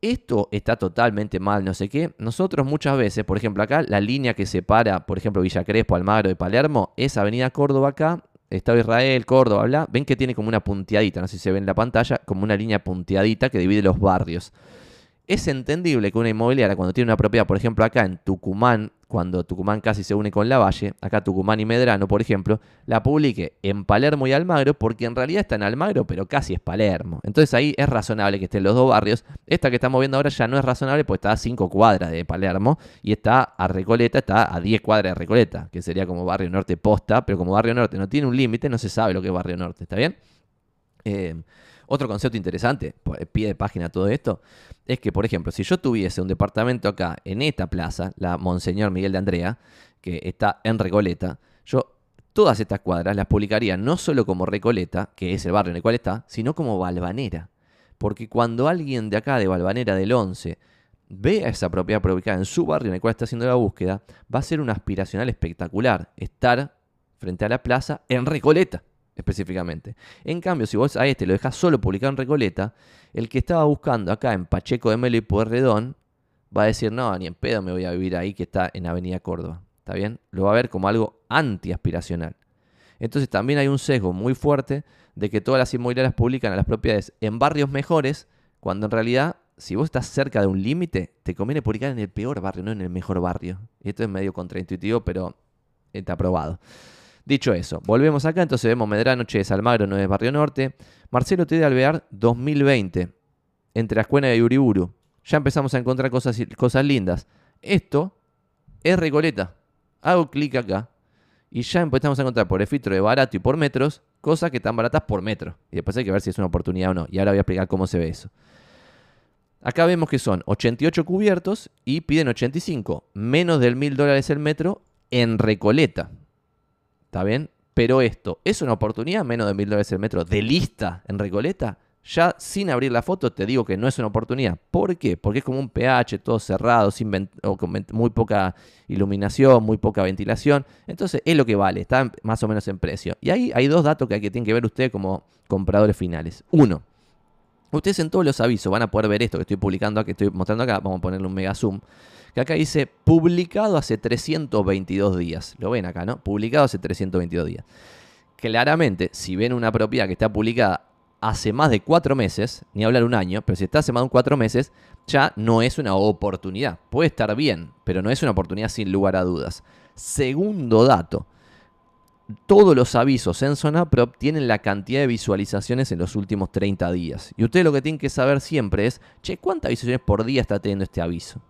esto está totalmente mal, no sé qué. Nosotros muchas veces, por ejemplo, acá la línea que separa, por ejemplo, Villa Crespo, Almagro y Palermo, es Avenida Córdoba acá, Estado Israel, Córdoba. Ven que tiene como una punteadita, no sé si se ve en la pantalla, como una línea punteadita que divide los barrios. Es entendible que una inmobiliaria, cuando tiene una propiedad, por ejemplo, acá en Tucumán, cuando Tucumán casi se une con La Valle, acá Tucumán y Medrano, por ejemplo, la publique en Palermo y Almagro, porque en realidad está en Almagro, pero casi es Palermo. Entonces ahí es razonable que estén los dos barrios. Esta que estamos viendo ahora ya no es razonable, porque está a 5 cuadras de Palermo y está a Recoleta, está a 10 cuadras de Recoleta, que sería como Barrio Norte posta, pero como Barrio Norte no tiene un límite, no se sabe lo que es Barrio Norte, ¿está bien? Eh, otro concepto interesante, pie de página todo esto, es que, por ejemplo, si yo tuviese un departamento acá en esta plaza, la Monseñor Miguel de Andrea, que está en Recoleta, yo todas estas cuadras las publicaría no solo como Recoleta, que es el barrio en el cual está, sino como Balvanera. Porque cuando alguien de acá, de Balvanera del 11, ve a esa propiedad publicada en su barrio en el cual está haciendo la búsqueda, va a ser un aspiracional espectacular estar frente a la plaza en Recoleta. Específicamente. En cambio, si vos a este lo dejas solo publicado en Recoleta, el que estaba buscando acá en Pacheco de Melo y Pueyrredón va a decir, no, ni en pedo me voy a vivir ahí que está en Avenida Córdoba. ¿Está bien? Lo va a ver como algo antiaspiracional. Entonces también hay un sesgo muy fuerte de que todas las inmobiliarias publican a las propiedades en barrios mejores, cuando en realidad, si vos estás cerca de un límite, te conviene publicar en el peor barrio, no en el mejor barrio. Esto es medio contraintuitivo, pero está aprobado. Dicho eso, volvemos acá, entonces vemos Medrano, Che, Salmagro, no es Barrio Norte. Marcelo T. de Alvear, 2020, entre Ascuena y Uriburu. Ya empezamos a encontrar cosas, cosas lindas. Esto es Recoleta. Hago clic acá y ya empezamos a encontrar por el filtro de barato y por metros cosas que están baratas por metro. Y después hay que ver si es una oportunidad o no. Y ahora voy a explicar cómo se ve eso. Acá vemos que son 88 cubiertos y piden 85, menos del 1000 dólares el metro en Recoleta. ¿Está bien? Pero esto, ¿es una oportunidad menos de mil dólares el metro de lista en Recoleta? Ya sin abrir la foto te digo que no es una oportunidad. ¿Por qué? Porque es como un pH todo cerrado, sin con muy poca iluminación, muy poca ventilación. Entonces es lo que vale, está más o menos en precio. Y ahí hay dos datos que, hay que tienen que ver ustedes como compradores finales. Uno, ustedes en todos los avisos van a poder ver esto que estoy publicando, que estoy mostrando acá. Vamos a ponerle un mega zoom que acá dice publicado hace 322 días. Lo ven acá, ¿no? Publicado hace 322 días. Claramente, si ven una propiedad que está publicada hace más de cuatro meses, ni hablar un año, pero si está hace más de cuatro meses, ya no es una oportunidad. Puede estar bien, pero no es una oportunidad sin lugar a dudas. Segundo dato, todos los avisos en Prop tienen la cantidad de visualizaciones en los últimos 30 días. Y ustedes lo que tienen que saber siempre es, che, ¿cuántas visualizaciones por día está teniendo este aviso?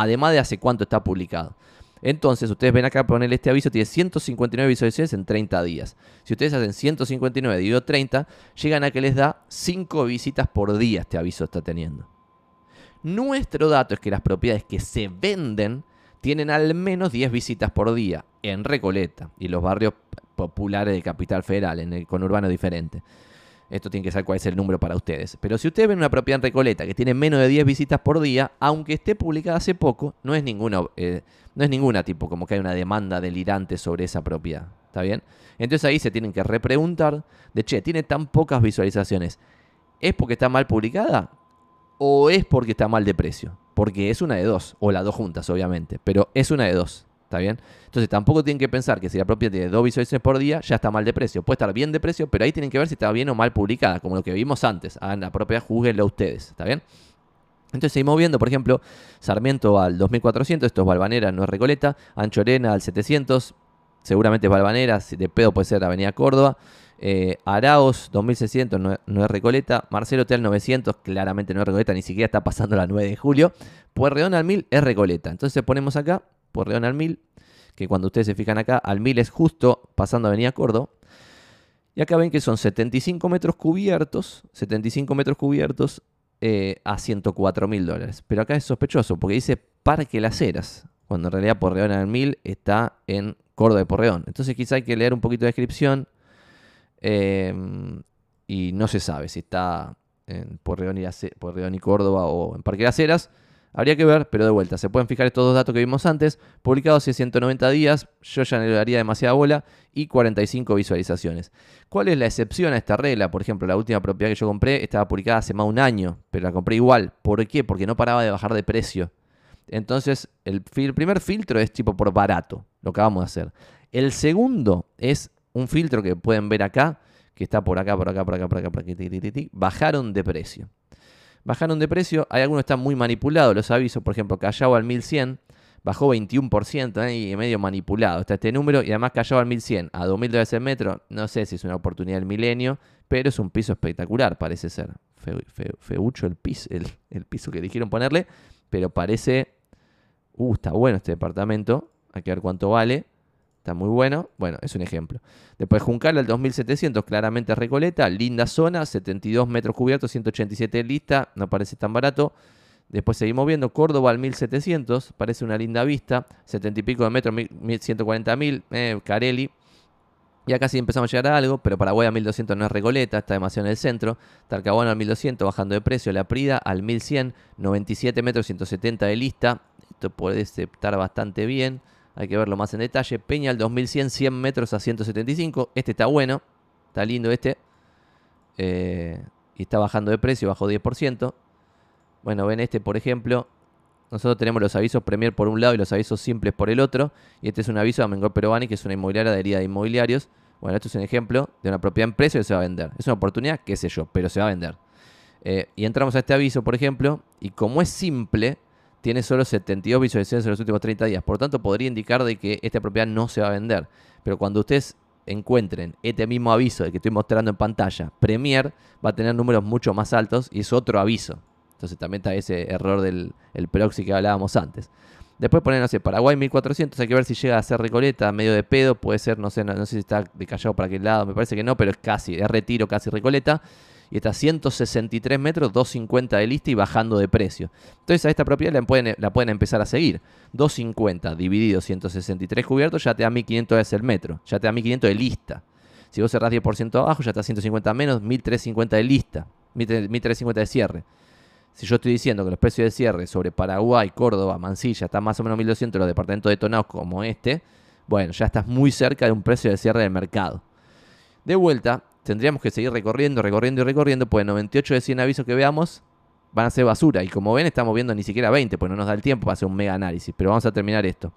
además de hace cuánto está publicado. Entonces, ustedes ven acá poner este aviso, tiene 159 visualizaciones en 30 días. Si ustedes hacen 159 dividido 30, llegan a que les da 5 visitas por día este aviso está teniendo. Nuestro dato es que las propiedades que se venden tienen al menos 10 visitas por día en Recoleta y los barrios populares de Capital Federal, en el conurbano diferente. Esto tiene que saber cuál es el número para ustedes. Pero si ustedes ven una propiedad en Recoleta que tiene menos de 10 visitas por día, aunque esté publicada hace poco, no es ninguna, eh, no es ninguna tipo como que hay una demanda delirante sobre esa propiedad. ¿Está bien? Entonces ahí se tienen que repreguntar de, che, tiene tan pocas visualizaciones. ¿Es porque está mal publicada? ¿O es porque está mal de precio? Porque es una de dos, o las dos juntas, obviamente, pero es una de dos. ¿Está bien? Entonces tampoco tienen que pensar que si la propiedad tiene dos visualizaciones por día, ya está mal de precio. Puede estar bien de precio, pero ahí tienen que ver si está bien o mal publicada, como lo que vimos antes. Hagan la propiedad, juzguenlo ustedes. ¿Está bien? Entonces seguimos viendo, por ejemplo, Sarmiento al 2400, esto es Balvanera, no es Recoleta. Anchorena al 700, seguramente es Balvanera, de pedo puede ser Avenida Córdoba. Eh, Araos 2600 no, es Recoleta. Marcelo Hotel 900 claramente no es Recoleta, ni siquiera está pasando la 9 de julio. Puerredón al 1000 es Recoleta. Entonces ponemos acá por León al 1000, que cuando ustedes se fijan acá, al 1000 es justo pasando Avenida Córdoba. Y acá ven que son 75 metros cubiertos, 75 metros cubiertos eh, a 104 mil dólares. Pero acá es sospechoso porque dice Parque Las Heras, cuando en realidad Porreón al 1000 está en Córdoba de Porreón. Entonces quizá hay que leer un poquito de descripción em, y no se sabe si está en Porreón y, Porreón y Córdoba o en Parque Las Heras. Habría que ver, pero de vuelta, se pueden fijar estos dos datos que vimos antes, publicados hace 190 días, yo ya no le daría demasiada bola, y 45 visualizaciones. ¿Cuál es la excepción a esta regla? Por ejemplo, la última propiedad que yo compré estaba publicada hace más de un año, pero la compré igual. ¿Por qué? Porque no paraba de bajar de precio. Entonces, el, primer filtro es tipo por barato, lo que vamos a hacer. El segundo es un filtro que pueden ver acá, que está por acá, por acá, por acá, por acá, por acá, bajaron de precio bajaron de precio. Hay algunos que están muy manipulados, los avisos. Por ejemplo, Callao al 1100 bajó 21% ¿eh? y medio manipulado. Está este número y además Callao al 1100 a 2000 dólares el metro. No sé si es una oportunidad del milenio, pero es un piso espectacular, parece ser. feucho el piso, el, piso que dijeron ponerle, pero parece. Uh, está bueno este departamento. Hay que ver cuánto vale. Está muy bueno. Bueno, es un ejemplo. Después Juncal al 2700, claramente Recoleta. Linda zona, 72 metros cubiertos, 187 lista. No parece tan barato. Después seguimos viendo Córdoba al 1700. Parece una linda vista. 70 y pico de metros, 140 mil. Eh, Carelli. Ya casi empezamos a llegar a algo, pero Paraguay a 1200 no es Recoleta, está demasiado en el centro. Talcahuano al 1200 bajando de precio. La Prida al 1100, 97 metros, 170 de lista. Esto puede estar bastante bien. Hay que verlo más en detalle. Peña al 2100, 100 metros a 175. Este está bueno. está lindo este. Eh, y está bajando de precio, bajó 10%. Bueno, ven este, por ejemplo. Nosotros tenemos los avisos Premier por un lado y los avisos simples por el otro. Y este es un aviso de Amengol Perovani, que es una inmobiliaria adherida de inmobiliarios. Bueno, esto es un ejemplo de una propiedad en precio que se va a vender. Es una oportunidad, qué sé yo, pero se va a vender. Eh, y entramos a este aviso, por ejemplo, y como es simple, tiene solo 72 visualizaciones en los últimos 30 días. Por tanto, podría indicar de que esta propiedad no se va a vender. Pero cuando ustedes encuentren este mismo aviso de que estoy mostrando en pantalla, Premier va a tener números mucho más altos y es otro aviso. Entonces también está ese error del proxy que hablábamos antes. Después poner, no sé, Paraguay 1400, hay que ver si llega a ser Recoleta, medio de pedo, puede ser, no sé, no, sé si está de para aquel lado, me parece que no, pero es casi, es retiro, casi Recoleta. Y está a 163 metros, 250 de lista y bajando de precio. Entonces a esta propiedad la pueden, la pueden empezar a seguir. 250 dividido 163 cubiertos ya te da 1500 es el metro, ya te da 1500 de lista. Si vos cerrás 10% abajo, ya está a 150 menos, 1350 de lista, 1350 de cierre. Si yo estoy diciendo que los precios de cierre sobre Paraguay, Córdoba, Mansilla están más o menos 1200 los departamentos detonados como este, bueno, ya estás muy cerca de un precio de cierre del mercado. De vuelta, tendríamos que seguir recorriendo, recorriendo y recorriendo, pues 98 de 100 avisos que veamos van a ser basura. Y como ven, estamos viendo ni siquiera 20, pues no nos da el tiempo para hacer un mega análisis. Pero vamos a terminar esto.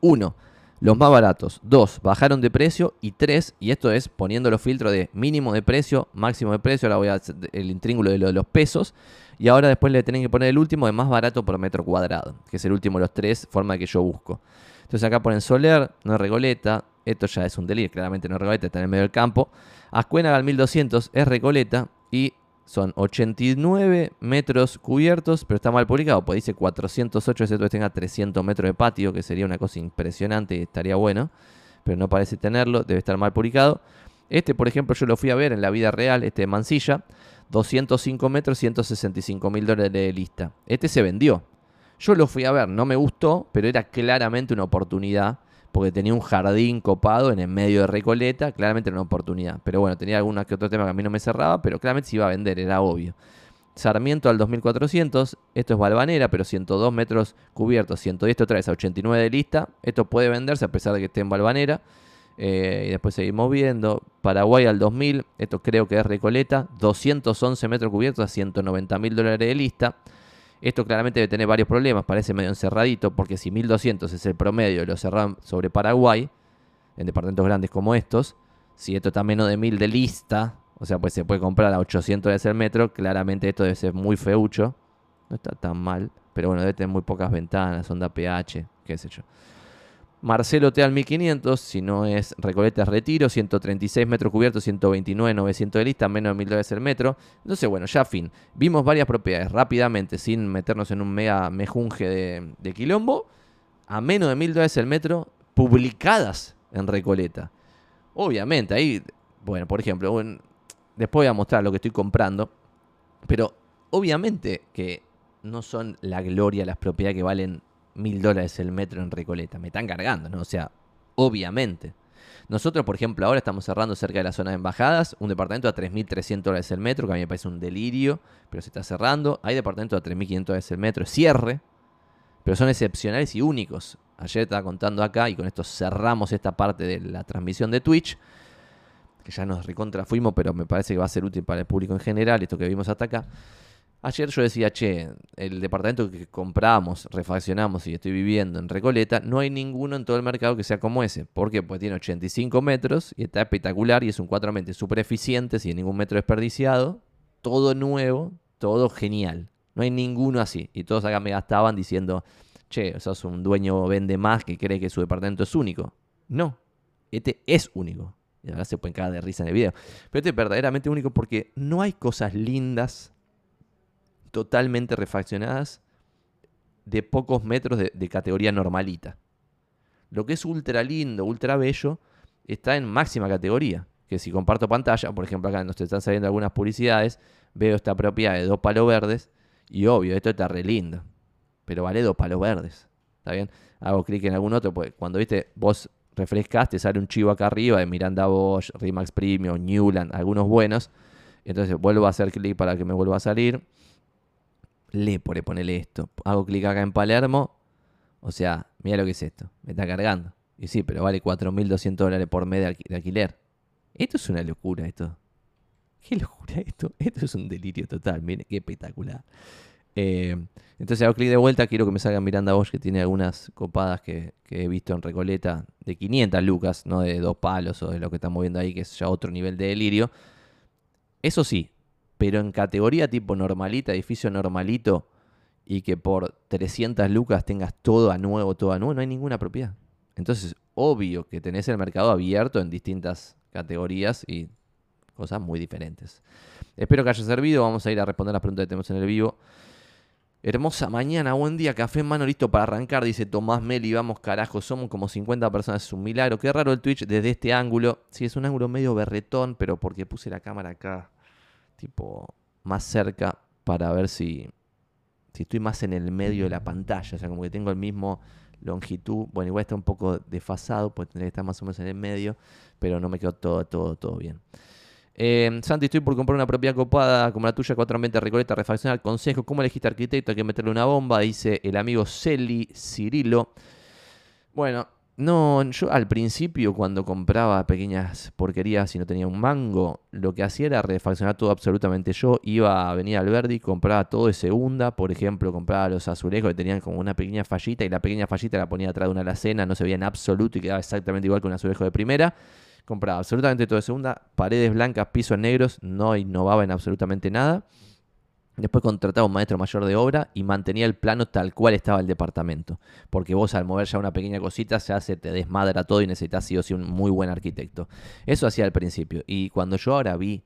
1 los más baratos. Dos, bajaron de precio. Y tres, y esto es poniendo los filtros de mínimo de precio, máximo de precio. Ahora voy a hacer el intríngulo de, de los pesos. Y ahora después le tienen que poner el último de más barato por metro cuadrado, que es el último de los tres, forma que yo busco. Entonces acá ponen Soler, no es Regoleta. Esto ya es un delirio, claramente no es Regoleta, está en el medio del campo. Ascuena al 1200 es Recoleta. Y son 89 metros cubiertos, pero está mal publicado, pues dice 408, excepto que tenga 300 metros de patio, que sería una cosa impresionante y estaría bueno, pero no parece tenerlo, debe estar mal publicado. Este, por ejemplo, yo lo fui a ver en la vida real, este de Mansilla, 205 metros, 165 mil dólares de lista. Este se vendió. Yo lo fui a ver, no me gustó, pero era claramente una oportunidad porque tenía un jardín copado en el medio de Recoleta, claramente era una oportunidad. Pero bueno, tenía alguna que otro tema que a mí no me cerraba, pero claramente se iba a vender, era obvio. Sarmiento al 2400, esto es Balvanera, pero 102 metros cubiertos, 110 otra vez a 89 de lista. Esto puede venderse a pesar de que esté en Balvanera. Eh, y después seguimos viendo. Paraguay al 2000, esto creo que es Recoleta, 211 metros cubiertos a 190 mil dólares de lista. Esto claramente debe tener varios problemas, parece medio encerradito, porque si 1200 es el promedio lo cerran sobre Paraguay, en departamentos grandes como estos, si esto está menos de 1000 de lista, o sea, pues se puede comprar a 800 de el metro, claramente esto debe ser muy feucho. No está tan mal, pero bueno, debe tener muy pocas ventanas, onda pH, qué sé yo. Marcelo Teal 1500, si no es Recoleta Retiro, 136 metros cubiertos, 129, 900 de lista, menos de 1000 dólares el metro. Entonces, bueno, ya fin. Vimos varias propiedades rápidamente, sin meternos en un mega mejunje de, quilombo, a menos de 1000 dólares el metro, publicadas en Recoleta. Obviamente, ahí, bueno, por ejemplo, después voy a mostrar lo que estoy comprando, pero obviamente que no son la gloria las propiedades que valen mil dólares el metro en Recoleta. Me están cargando, ¿no? O sea, obviamente. Nosotros, por ejemplo, ahora estamos cerrando cerca de la zona de embajadas un departamento a 3.300 dólares el metro, que a mí me parece un delirio, pero se está cerrando. Hay departamentos a 3.500 dólares el metro, cierre, pero son excepcionales y únicos. Ayer estaba contando acá y con esto cerramos esta parte de la transmisión de Twitch, que ya nos recontra fuimos, pero me parece que va a ser útil para el público en general, esto que vimos hasta acá. Ayer yo decía, che, el departamento que compramos, refaccionamos y estoy viviendo en Recoleta, no hay ninguno en todo el mercado que sea como ese. ¿Por qué? Pues tiene 85 metros y está espectacular y es un 4 mente súper eficiente, sin ningún metro desperdiciado, todo nuevo, todo genial. No hay ninguno así. Y todos acá me gastaban diciendo, che, sos un dueño vende más que cree que su departamento es único. No, este es único. Y ahora se pueden caer de risa en el video. Pero este es verdaderamente único porque no hay cosas lindas totalmente refaccionadas de pocos metros de, categoría normalita. Lo que es ultra lindo, ultra bello, está en máxima categoría. Que si comparto pantalla, por ejemplo, acá nos están saliendo algunas publicidades, veo esta propiedad de dos palos verdes y obvio, esto está re lindo. Pero vale dos palos verdes. ¿Está bien? Hago clic en algún otro, pues cuando viste, vos refrescas, te sale un chivo acá arriba de Miranda Bosch, Remax Premium, Newland, algunos buenos. Entonces vuelvo a hacer clic para que me vuelva a salir le por ponerle esto. Hago clic acá en Palermo. O sea, mira lo que es esto. Me está cargando. Y sí, pero vale 4.200 dólares por mes de, alquiler. Esto es una locura, esto. ¿Qué locura esto? Esto es un delirio total, miren, qué espectacular. Eh, entonces hago clic de vuelta, quiero que me salga Miranda Bosch, que tiene algunas copadas que, he visto en Recoleta de 500 lucas, no de dos palos o de lo que estamos viendo ahí, que es ya otro nivel de delirio. Eso sí, pero en categoría tipo normalita, edificio normalito, y que por 300 lucas tengas todo a nuevo, todo a nuevo, no hay ninguna propiedad. Entonces, obvio que tenés el mercado abierto en distintas categorías y cosas muy diferentes. Espero que haya servido. Vamos a ir a responder las preguntas que tenemos en el vivo. Hermosa mañana, buen día, café en mano listo para arrancar, dice Tomás Meli, vamos carajo, somos como 50 personas, es un milagro, qué raro el Twitch desde este ángulo, sí, es un ángulo medio berretón, pero porque puse la cámara acá, tipo, más cerca, para ver si, si estoy más en el medio de la pantalla, o sea, como que tengo el mismo longitud, bueno, igual está un poco desfasado, pues tendría que estar más o menos en el medio, pero no me quedó todo, todo, todo bien. Eh, Santi, estoy por comprar una propiedad copada como la tuya, cuatro ambientes, recoleta, refaccionar. Consejo, ¿cómo elegiste arquitecto? Hay que meterle una bomba, dice el amigo Celi Cirilo. Bueno, no, yo al principio cuando compraba pequeñas porquerías y no tenía un mango, lo que hacía era refaccionar todo absolutamente yo. Iba a Avenida Alberdi, compraba todo de segunda, por ejemplo, compraba los azulejos que tenían como una pequeña fallita y la pequeña fallita la ponía atrás de una alacena, no se veía en absoluto y quedaba exactamente igual que un azulejo de primera. Compraba absolutamente todo de segunda, paredes blancas, pisos negros, no innovaba en absolutamente nada. Después contrataba un maestro mayor de obra y mantenía el plano tal cual estaba el departamento. Porque vos al mover ya una pequeña cosita ya se te desmadra todo y necesitas sí o sí un muy buen arquitecto. Eso hacía al principio. Y cuando yo ahora vi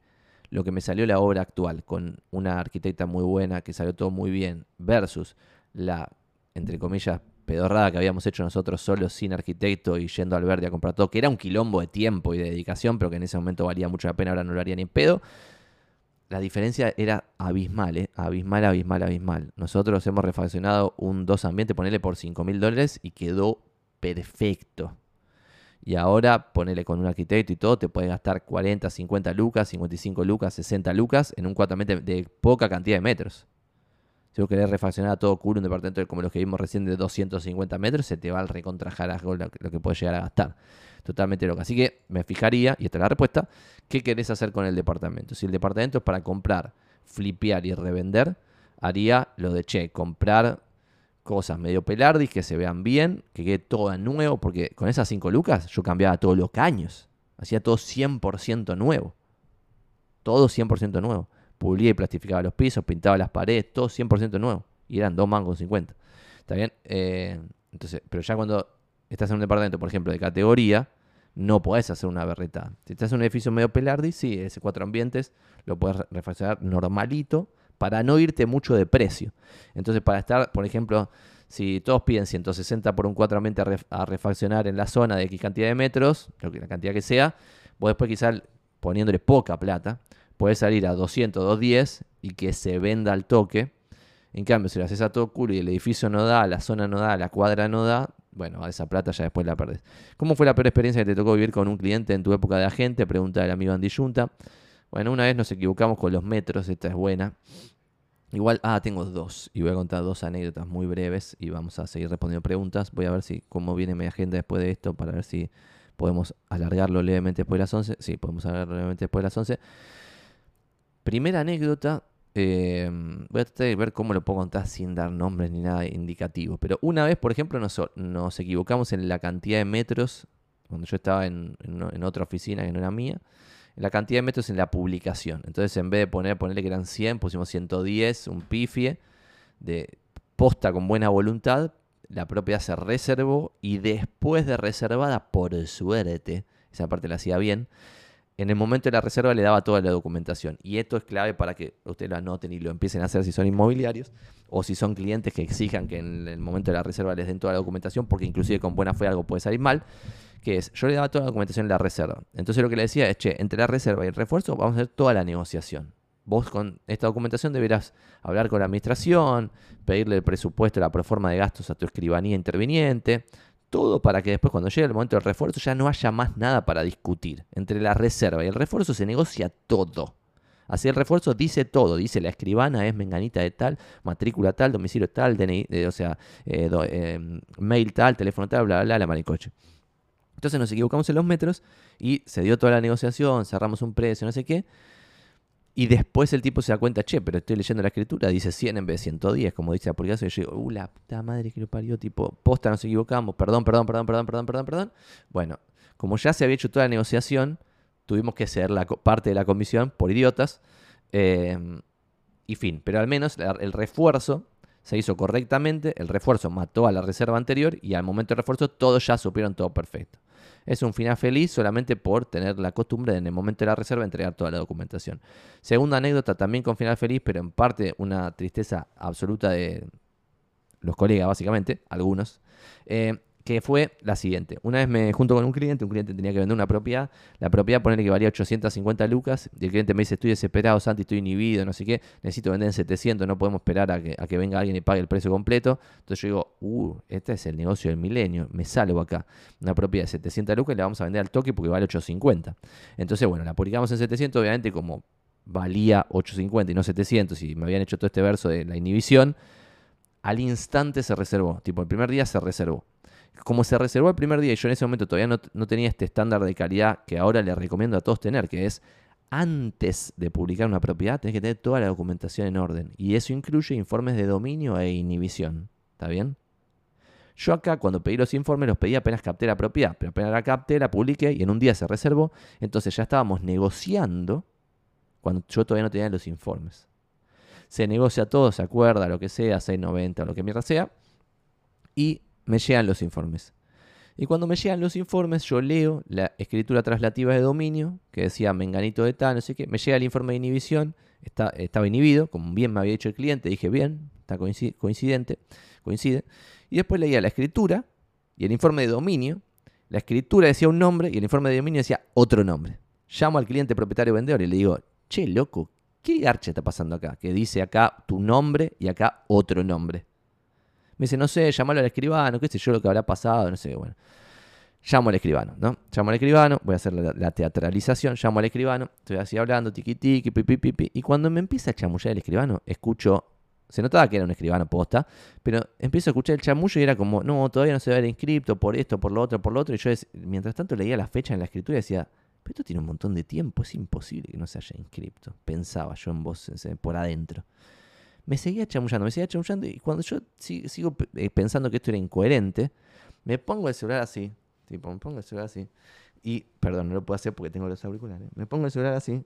lo que me salió la obra actual con una arquitecta muy buena, que salió todo muy bien, versus la, entre comillas, pedorrada que habíamos hecho nosotros solos sin arquitecto y yendo al verde a comprar todo, que era un quilombo de tiempo y de dedicación, pero que en ese momento valía mucho la pena, ahora no lo haría ni en pedo. La diferencia era abismal, ¿eh? abismal, abismal, abismal. Nosotros hemos refaccionado un dos ambiente, ponele por 5 mil dólares y quedó perfecto. Y ahora ponele con un arquitecto y todo, te puede gastar 40, 50 lucas, 55 lucas, 60 lucas en un cuatro ambiente de poca cantidad de metros. Si vos querés refaccionar a todo culo un departamento como los que vimos recién de 250 metros, se te va al recontrajar lo, lo que puedes llegar a gastar. Totalmente loco. Así que me fijaría, y esta es la respuesta, ¿qué querés hacer con el departamento? Si el departamento es para comprar, flipear y revender, haría lo de, che, comprar cosas medio pelardis, que se vean bien, que quede todo nuevo, porque con esas 5 lucas yo cambiaba todos los caños. Hacía todo 100% nuevo. Todo 100% nuevo pulía y plastificaba los pisos, pintaba las paredes, todo 100% nuevo. Y eran dos mangos 50. ¿Está bien? Eh, entonces, pero ya cuando estás en un departamento, por ejemplo, de categoría, no podés hacer una berreta. Si estás en un edificio medio pelardi, sí, ese cuatro ambientes lo puedes refaccionar normalito para no irte mucho de precio. Entonces, para estar, por ejemplo, si todos piden 160 por un cuatro ambiente a, refaccionar en la zona de X cantidad de metros, lo que la cantidad que sea, vos después quizás poniéndole poca plata, puede salir a 200, 210 y que se venda al toque. En cambio, si lo haces a todo culo y el edificio no da, la zona no da, la cuadra no da, bueno, a esa plata ya después la perdés. ¿Cómo fue la peor experiencia que te tocó vivir con un cliente en tu época de agente? Pregunta el amigo Andy Junta. Bueno, una vez nos equivocamos con los metros, esta es buena. Igual, ah, tengo dos y voy a contar dos anécdotas muy breves y vamos a seguir respondiendo preguntas. Voy a ver si cómo viene mi agenda después de esto para ver si podemos alargarlo levemente después de las 11. Sí, podemos alargarlo levemente después de las 11. Primera anécdota, eh, voy a tratar de ver cómo lo puedo contar sin dar nombres ni nada indicativo. Pero una vez, por ejemplo, nos, equivocamos en la cantidad de metros, cuando yo estaba en, otra oficina que no era mía, en la cantidad de metros en la publicación. Entonces, en vez de poner, ponerle que eran 100, pusimos 110, un pifie, de posta con buena voluntad, la propiedad se reservó y después de reservada, por suerte, esa parte la hacía bien, en el momento de la reserva le daba toda la documentación. Y esto es clave para que ustedes lo anoten y lo empiecen a hacer si son inmobiliarios o si son clientes que exijan que en el momento de la reserva les den toda la documentación, porque inclusive con buena fe algo puede salir mal. Que es, yo le daba toda la documentación en la reserva. Entonces lo que le decía es, che, entre la reserva y el refuerzo vamos a hacer toda la negociación. Vos con esta documentación deberás hablar con la administración, pedirle el presupuesto, la proforma de gastos a tu escribanía interviniente, todo para que después cuando llegue el momento del refuerzo ya no haya más nada para discutir. Entre la reserva y el refuerzo se negocia todo. Así el refuerzo dice todo, dice la escribana es menganita de tal, matrícula tal, domicilio tal, DNI, eh, o sea, eh, eh, mail tal, teléfono tal, bla, bla, bla, la maricoche. Entonces nos equivocamos en los metros y se dio toda la negociación, cerramos un precio, no sé qué. Y después el tipo se da cuenta, che, pero estoy leyendo la escritura, dice 100 en vez de 110, como dice la publicación. Y yo digo, uh, la puta madre que lo parió, tipo, posta, nos equivocamos, perdón, perdón, perdón, perdón, perdón, perdón, perdón. Bueno, como ya se había hecho toda la negociación, tuvimos que ceder la parte de la comisión por idiotas. Eh, y fin, pero al menos el refuerzo se hizo correctamente, el refuerzo mató a la reserva anterior y al momento del refuerzo todos ya supieron todo perfecto. Es un final feliz solamente por tener la costumbre de en el momento de la reserva entregar toda la documentación. Segunda anécdota también con final feliz, pero en parte una tristeza absoluta de los colegas, básicamente, algunos. Eh, que fue la siguiente. Una vez me junto con un cliente, un cliente tenía que vender una propiedad, la propiedad ponerle que valía 850 lucas, y el cliente me dice, estoy desesperado, Santi, estoy inhibido, no sé qué, necesito vender en 700, no podemos esperar a que, a que venga alguien y pague el precio completo. Entonces yo digo, uh, este es el negocio del milenio, me salgo acá. Una propiedad de 700 lucas y la vamos a vender al toque porque vale 850. Entonces, bueno, la publicamos en 700, obviamente como valía 850 y no 700 y me habían hecho todo este verso de la inhibición, al instante se reservó, tipo el primer día se reservó como se reservó el primer día y yo en ese momento todavía no, tenía este estándar de calidad que ahora le recomiendo a todos tener, que es antes de publicar una propiedad, tenés que tener toda la documentación en orden. Y eso incluye informes de dominio e inhibición. ¿Está bien? Yo acá, cuando pedí los informes, los pedí apenas capté la propiedad, pero apenas la capté, la publiqué y en un día se reservó. Entonces ya estábamos negociando cuando yo todavía no tenía los informes. Se negocia todo, se acuerda, lo que sea, 690 o lo que mierda sea. Y me llegan los informes. Y cuando me llegan los informes, yo leo la escritura traslativa de dominio, que decía menganito de tal, no sé qué. Me llega el informe de inhibición, está, estaba inhibido, como bien me había dicho el cliente. Dije, bien, está coincidente, coincide. Y después leía la escritura y el informe de dominio. La escritura decía un nombre y el informe de dominio decía otro nombre. Llamo al cliente propietario vendedor y le digo, che, loco, ¿qué archa está pasando acá? Que dice acá tu nombre y acá otro nombre. Me dice, no sé, llamalo al escribano, qué sé yo lo que habrá pasado, no sé, bueno. Llamo al escribano, ¿no? Llamo al escribano, voy a hacer la, teatralización, llamo al escribano, estoy así hablando, tiqui tiqui, pipi, pipi, y cuando me empieza a chamullar el escribano, escucho, se notaba que era un escribano posta, pero empiezo a escuchar el chamullo y era como, no, todavía no se va a inscripto, por esto, por lo otro, por lo otro, y yo mientras tanto leía la fecha en la escritura y decía, pero esto tiene un montón de tiempo, es imposible que no se haya inscripto, pensaba yo en voz, por adentro me seguía chamullando, me seguía chamullando y cuando yo sigo eh, pensando que esto era incoherente, me pongo el celular así, tipo, me pongo el celular así y, perdón, no lo puedo hacer porque tengo los auriculares, me pongo el celular así,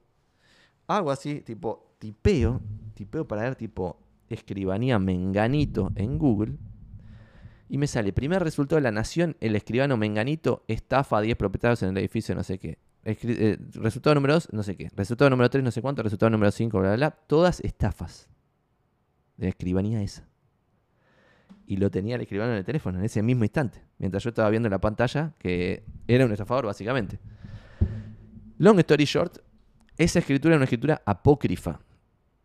hago así, tipo, tipeo, tipeo para ver tipo escribanía menganito en Google y me sale, primer resultado de la nación, el escribano menganito estafa a 10 propietarios en el edificio no sé qué. Eh, resultado número 2, no sé qué. Resultado número 3, no sé cuánto. Resultado número 5, bla, bla, bla. Todas estafas de la escribanía esa. Y lo tenía el escribano en el teléfono en ese mismo instante, mientras yo estaba viendo la pantalla, que era un estafador básicamente. Long story short, esa escritura era una escritura apócrifa.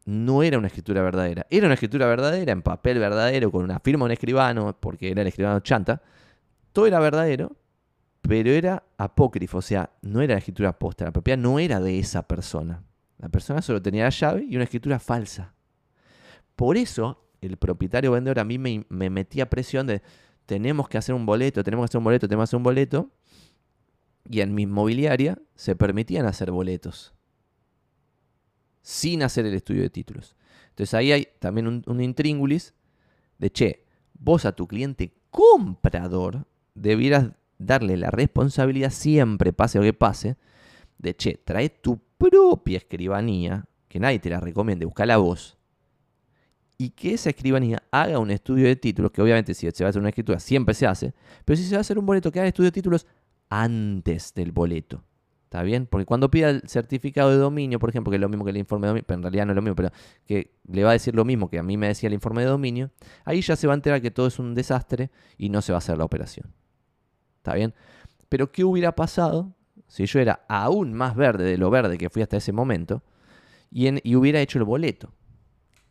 No era una escritura verdadera. Era una escritura verdadera, en papel verdadero, con una firma de un escribano, porque era el escribano chanta. Todo era verdadero, pero era apócrifo, o sea, no era la escritura posta. La propiedad no era de esa persona. La persona solo tenía la llave y una escritura falsa. Por eso el propietario vendedor a mí me, metía presión de tenemos que hacer un boleto, tenemos que hacer un boleto, tenemos que hacer un boleto. Y en mi inmobiliaria se permitían hacer boletos sin hacer el estudio de títulos. Entonces ahí hay también un, un intríngulis de, che, vos a tu cliente comprador debieras darle la responsabilidad siempre, pase lo que pase, de, che, trae tu propia escribanía, que nadie te la recomiende, buscala vos, y que esa escribanía haga un estudio de títulos, que obviamente si se va a hacer una escritura siempre se hace, pero si se va a hacer un boleto, que haga estudio de títulos antes del boleto. ¿Está bien? Porque cuando pida el certificado de dominio, por ejemplo, que es lo mismo que el informe de dominio, pero en realidad no es lo mismo, pero que le va a decir lo mismo que a mí me decía el informe de dominio, ahí ya se va a enterar que todo es un desastre y no se va a hacer la operación. ¿Está bien? Pero ¿qué hubiera pasado si yo era aún más verde de lo verde que fui hasta ese momento y, y hubiera hecho el boleto?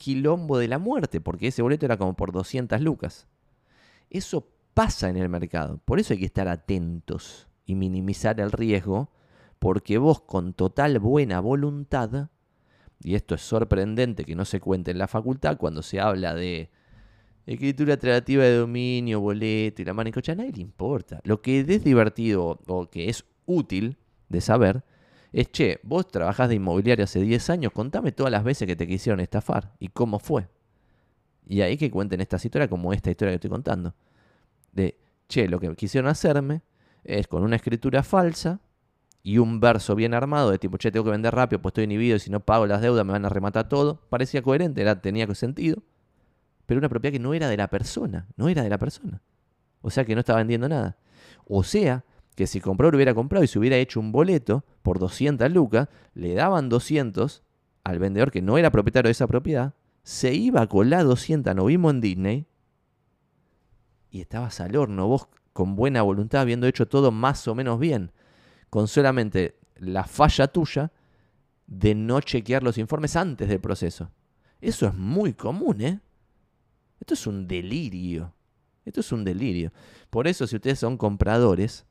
Quilombo de la muerte, porque ese boleto era como por 200 lucas. Eso pasa en el mercado, por eso hay que estar atentos y minimizar el riesgo, porque vos con total buena voluntad, y esto es sorprendente que no se cuente en la facultad cuando se habla de Escritura traductiva de dominio, boleto y la manicocha, a nadie le importa. Lo que es divertido o que es útil de saber es, che, vos trabajás de inmobiliario hace 10 años, contame todas las veces que te quisieron estafar y cómo fue. Y ahí que cuenten esta historia como esta historia que estoy contando. De, che, lo que quisieron hacerme es con una escritura falsa y un verso bien armado de tipo, che, tengo que vender rápido, pues estoy inhibido y si no pago las deudas me van a rematar todo. Parecía coherente, era, tenía sentido. Pero una propiedad que no era de la persona, no era de la persona. O sea que no estaba vendiendo nada. O sea que si comprador hubiera comprado y se hubiera hecho un boleto por 200 lucas, le daban 200 al vendedor que no era propietario de esa propiedad, se iba con la 200, nos vimos en Disney, y estabas al horno, vos con buena voluntad, habiendo hecho todo más o menos bien, con solamente la falla tuya de no chequear los informes antes del proceso. Eso es muy común, ¿eh? Esto es un delirio. Esto es un delirio. Por eso, si ustedes son compradores,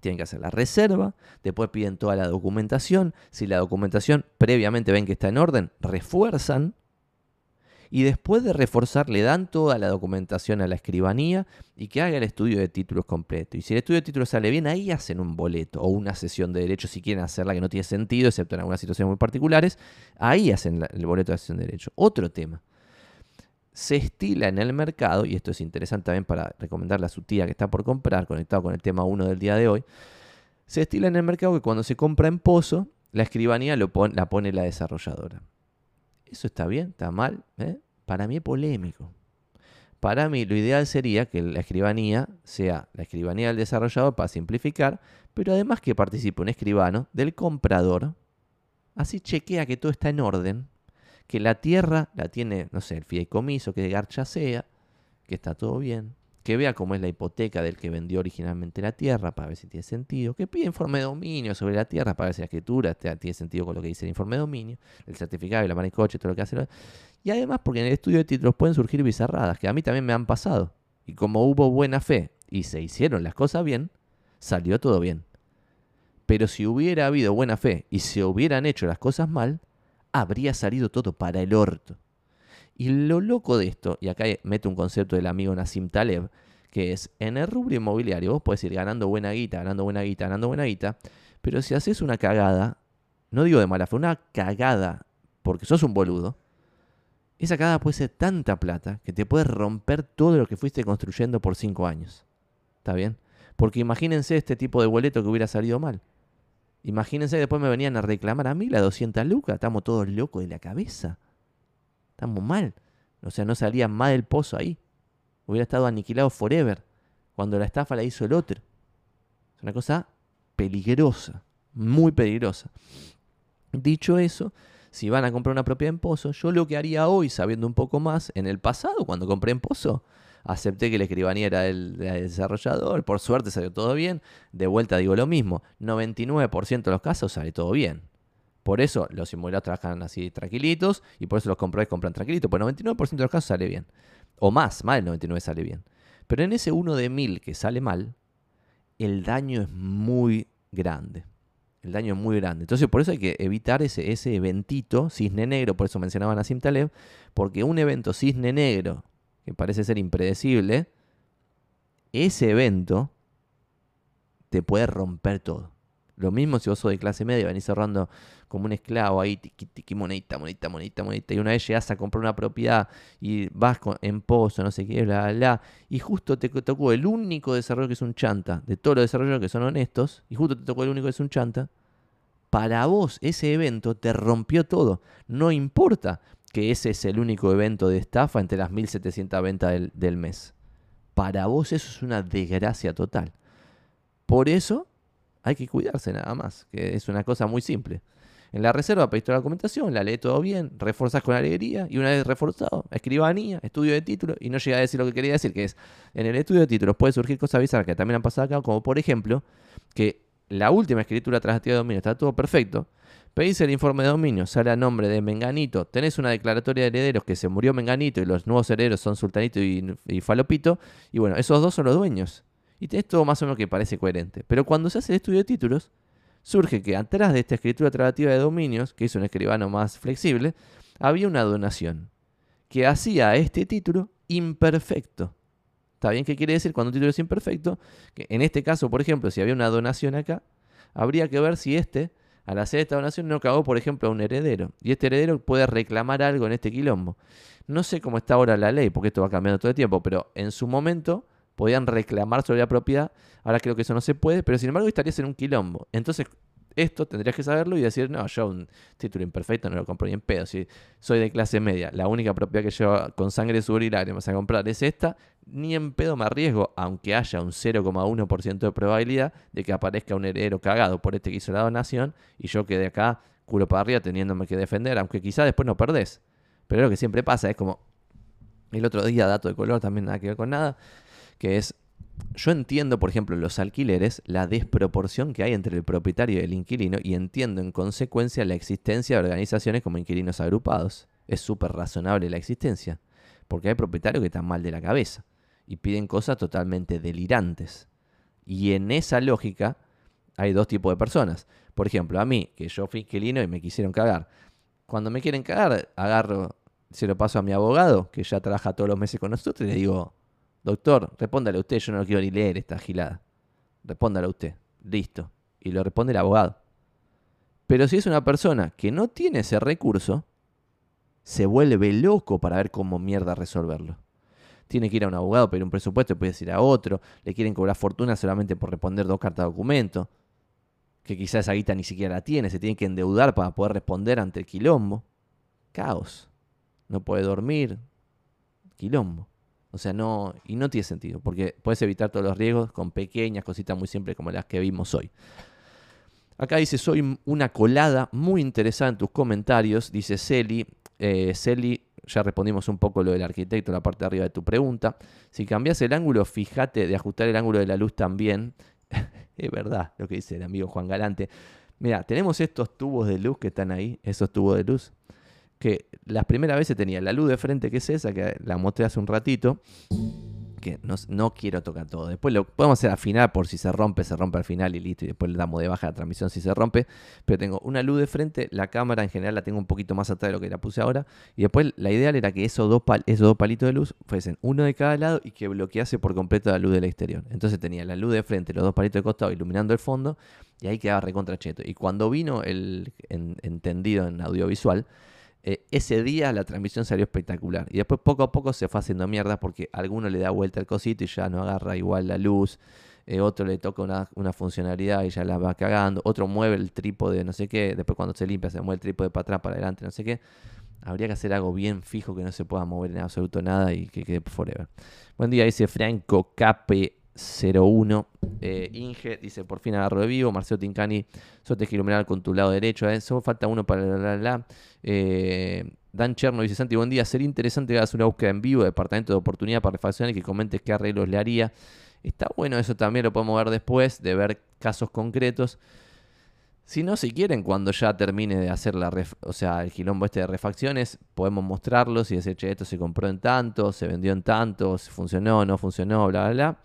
tienen que hacer la reserva, después piden toda la documentación. Si la documentación previamente ven que está en orden, refuerzan y después de reforzar le dan toda la documentación a la escribanía y que haga el estudio de títulos completo. Y si el estudio de títulos sale bien, ahí hacen un boleto o una sesión de derecho si quieren hacerla que no tiene sentido, excepto en algunas situaciones muy particulares, ahí hacen el boleto de sesión de derecho. Otro tema. Se estila en el mercado, y esto es interesante también para recomendarle a su tía que está por comprar, conectado con el tema 1 del día de hoy, se estila en el mercado que cuando se compra en pozo, la escribanía la pone la desarrolladora. ¿Eso está bien? ¿Está mal? ¿Eh? Para mí es polémico. Para mí lo ideal sería que la escribanía sea la escribanía del desarrollador para simplificar, pero además que participe un escribano del comprador. Así chequea que todo está en orden, que la tierra la tiene, no sé, el fideicomiso, que garcha sea, que está todo bien, que vea cómo es la hipoteca del que vendió originalmente la tierra para ver si tiene sentido, que pida informe de dominio sobre la tierra para ver si la escritura tiene sentido con lo que dice el informe de dominio, el certificado y la manicoche, todo lo que hace. Y además porque en el estudio de títulos pueden surgir bizarradas, que a mí también me han pasado. Y como hubo buena fe y se hicieron las cosas bien, salió todo bien. Pero si hubiera habido buena fe y se hubieran hecho las cosas mal, habría salido todo para el orto. Y lo loco de esto, y acá mete un concepto del amigo Nassim Taleb, que es en el rubro inmobiliario vos puedes ir ganando buena guita, ganando buena guita, ganando buena guita, pero si haces una cagada, no digo de mala fe, una cagada, porque sos un boludo, esa cagada puede ser tanta plata que te puede romper todo lo que fuiste construyendo por cinco años. ¿Está bien? Porque imagínense este tipo de boleto que hubiera salido mal. Imagínense después me venían a reclamar a mí la 200 lucas. Estamos todos locos de la cabeza. Estamos mal. O sea, no salía más del pozo ahí. Hubiera estado aniquilado forever. Cuando la estafa la hizo el otro. Es una cosa peligrosa. Muy peligrosa. Dicho eso, si van a comprar una propiedad en pozo, yo lo que haría hoy, sabiendo un poco más, en el pasado, cuando compré en pozo, acepté que la escribanía era el, desarrollador, por suerte salió todo bien, de vuelta digo lo mismo, 99% de los casos sale todo bien. Por eso los inmobiliarios trabajan así tranquilitos y por eso los compradores compran tranquilitos. Pues 99% de los casos sale bien. O más, más del 99% sale bien. Pero en ese uno de mil que sale mal, el daño es muy grande. El daño es muy grande. Entonces, por eso hay que evitar ese, ese eventito, cisne negro, por eso mencionaban a Simtaleb, porque un evento cisne negro, que parece ser impredecible, ese evento te puede romper todo. Lo mismo si vos sos de clase media, venís cerrando como un esclavo ahí, tiqui, tiqui, monedita, monedita, monedita, monedita, y una vez llegas a comprar una propiedad y vas en pozo, no sé qué, bla, bla, bla, y justo te tocó el único desarrollo que es un chanta, de todos los desarrolladores que son honestos, y justo te tocó el único que es un chanta, para vos ese evento te rompió todo. No importa que ese es el único evento de estafa entre las 1700 ventas del, del mes. Para vos eso es una desgracia total. Por eso hay que cuidarse nada más, que es una cosa muy simple. En la reserva pediste la documentación, la lee todo bien, reforzas con alegría y una vez reforzado, escribanía, estudio de título y no llega a decir lo que quería decir, que es en el estudio de títulos puede surgir cosas bizarras que también han pasado acá, como por ejemplo que la última escritura transitiva de dominio está todo perfecto, pedís el informe de dominio, sale a nombre de Menganito, tenés una declaratoria de herederos que se murió Menganito y los nuevos herederos son Sultanito y, y Falopito, y bueno, esos dos son los dueños. Y tenés todo más o menos que parece coherente. Pero cuando se hace el estudio de títulos, surge que atrás de esta escritura tratativa de dominios, que hizo un escribano más flexible, había una donación que hacía a este título imperfecto. ¿Está bien? ¿Qué quiere decir cuando un título es imperfecto? Que en este caso, por ejemplo, si había una donación acá, habría que ver si este, al hacer esta donación, no cagó, por ejemplo, a un heredero. Y este heredero puede reclamar algo en este quilombo. No sé cómo está ahora la ley, porque esto va cambiando todo el tiempo, pero en su momento podían reclamar sobre la propiedad. Ahora creo que eso no se puede, pero sin embargo estarías en un quilombo. Entonces, esto tendrías que saberlo y decir, no, yo un título imperfecto no lo compro ni en pedo. Si soy de clase media, la única propiedad que yo con sangre, sudor y lágrimas a comprar es esta, ni en pedo me arriesgo, aunque haya un 0,1% de probabilidad de que aparezca un heredero cagado por este que hizo la donación y yo quede acá culo para arriba teniéndome que defender, aunque quizá después no perdés. Pero lo que siempre pasa es como el otro día, dato de color, también nada que ver con nada, que es yo entiendo, por ejemplo, los alquileres, la desproporción que hay entre el propietario y el inquilino y entiendo en consecuencia la existencia de organizaciones como inquilinos agrupados. Es súper razonable la existencia, porque hay propietarios que están mal de la cabeza y piden cosas totalmente delirantes. Y en esa lógica hay dos tipos de personas. Por ejemplo, a mí, que yo fui inquilino y me quisieron cagar. Cuando me quieren cagar, agarro, se lo paso a mi abogado, que ya trabaja todos los meses con nosotros, y le digo, Doctor, respóndale usted, yo no quiero ni leer esta gilada. Respóndale usted. Listo. Y lo responde el abogado. Pero si es una persona que no tiene ese recurso, se vuelve loco para ver cómo mierda resolverlo. Tiene que ir a un abogado, pedir un presupuesto, puede ir a otro, le quieren cobrar fortuna solamente por responder dos cartas de documento, que quizás esa guita ni siquiera la tiene, se tiene que endeudar para poder responder ante el quilombo. Caos. No puede dormir. Quilombo. O sea, no, y no tiene sentido, porque puedes evitar todos los riesgos con pequeñas cositas muy simples como las que vimos hoy. Acá dice, soy una colada muy interesada en tus comentarios, dice Celi. Eh, ya respondimos un poco lo del arquitecto, la parte de arriba de tu pregunta. Si cambias el ángulo, fíjate de ajustar el ángulo de la luz también. es verdad lo que dice el amigo Juan Galante. Mira, tenemos estos tubos de luz que están ahí, esos tubos de luz que las primeras veces tenía la luz de frente, que es esa, que la mostré hace un ratito, que no, quiero tocar todo. Después lo podemos hacer al final, por si se rompe, se rompe al final y listo, y después le damos de baja la transmisión si se rompe. Pero tengo una luz de frente, la cámara en general la tengo un poquito más atrás de lo que la puse ahora, y después la idea era que esos dos, esos dos palitos de luz fuesen uno de cada lado y que bloquease por completo la luz del exterior. Entonces tenía la luz de frente, los dos palitos de costado iluminando el fondo, y ahí quedaba recontra cheto. Y cuando vino el entendido en audiovisual, eh, ese día la transmisión salió espectacular. Y después poco a poco se fue haciendo mierda porque alguno le da vuelta al cosito y ya no agarra igual la luz. Eh, otro le toca una, funcionalidad y ya la va cagando. Otro mueve el trípode, no sé qué. Después cuando se limpia se mueve el trípode para atrás, para adelante, no sé qué. Habría que hacer algo bien fijo que no se pueda mover en absoluto nada y que quede forever. Buen día, dice Franco Cape 01. Eh, Inge dice, por fin agarro de vivo. Marcelo Tincani, sos iluminar con tu lado derecho. ¿eh? Solo falta uno para la, la, eh, Dan Cherno dice, Santi, buen día. Sería interesante que hagas una búsqueda en vivo de departamento de oportunidad para refaccionar y que comentes qué arreglos le haría. Está bueno, eso también lo podemos ver después, de ver casos concretos. Si no, si quieren, cuando ya termine de hacer la o sea, el quilombo este de refacciones, podemos mostrarlos y decir, che, esto se compró en tanto, se vendió en tanto, funcionó, no funcionó, bla, bla, bla.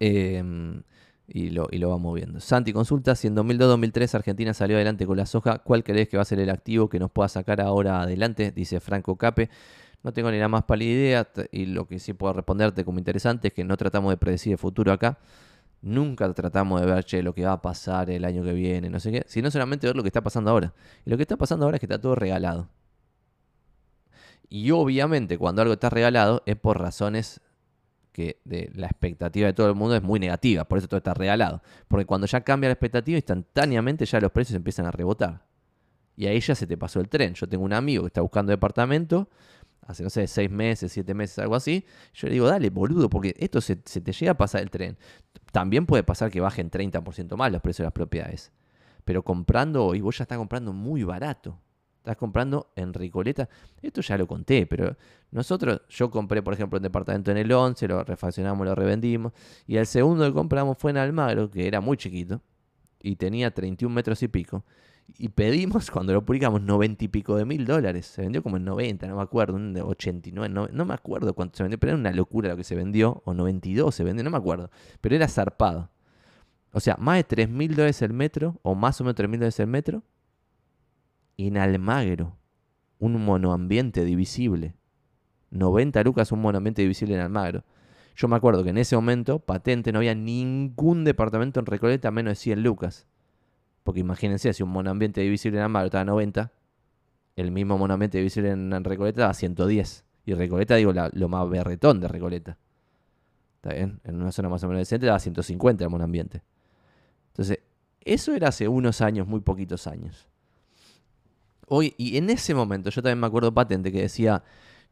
Em, y, lo, y lo vamos viendo. Santi consulta, si en 2002-2003 Argentina salió adelante con la soja, ¿cuál crees que va a ser el activo que nos pueda sacar ahora adelante? Dice Franco Cape. No tengo ni la más pálida idea y lo que sí puedo responderte como interesante es que no tratamos de predecir el futuro acá. Nunca tratamos de ver, che, lo que va a pasar el año que viene, no sé qué, sino solamente ver lo que está pasando ahora. Y lo que está pasando ahora es que está todo regalado. Y obviamente cuando algo está regalado es por razones que la expectativa de todo el mundo es muy negativa, por eso todo está regalado. Porque cuando ya cambia la expectativa, instantáneamente ya los precios empiezan a rebotar. Y ahí ya se te pasó el tren. Yo tengo un amigo que está buscando departamento, hace, no sé, seis meses, siete meses, algo así. Yo le digo, dale, boludo, porque esto se, se te llega a pasar el tren. También puede pasar que bajen 30% más los precios de las propiedades. Pero comprando, y vos ya estás comprando muy barato. Estás comprando en Ricoleta. Esto ya lo conté, pero nosotros, yo compré, por ejemplo, un departamento en el 11, lo refaccionamos, lo revendimos. Y el segundo que compramos fue en Almagro, que era muy chiquito, y tenía 31 metros y pico. Y pedimos, cuando lo publicamos, 90 y pico de mil dólares. Se vendió como en 90, no me acuerdo, un 89, no, no me acuerdo cuánto se vendió, pero era una locura lo que se vendió, o 92 se vendió, no me acuerdo. Pero era zarpado. O sea, más de 3 mil dólares el metro, o más o menos 3 mil dólares el metro, en Almagro, un monoambiente divisible. 90 lucas un monoambiente divisible en Almagro. Yo me acuerdo que en ese momento, patente, no había ningún departamento en Recoleta menos de 100 lucas. Porque imagínense, si un monoambiente divisible en Almagro estaba a 90, el mismo monoambiente divisible en Recoleta estaba a 110. Y Recoleta, digo, lo más berretón de Recoleta. ¿Está bien? En una zona más o menos decente estaba a 150 el monoambiente. Entonces, eso era hace unos años, muy poquitos años. Y en ese momento, yo también me acuerdo patente que decía,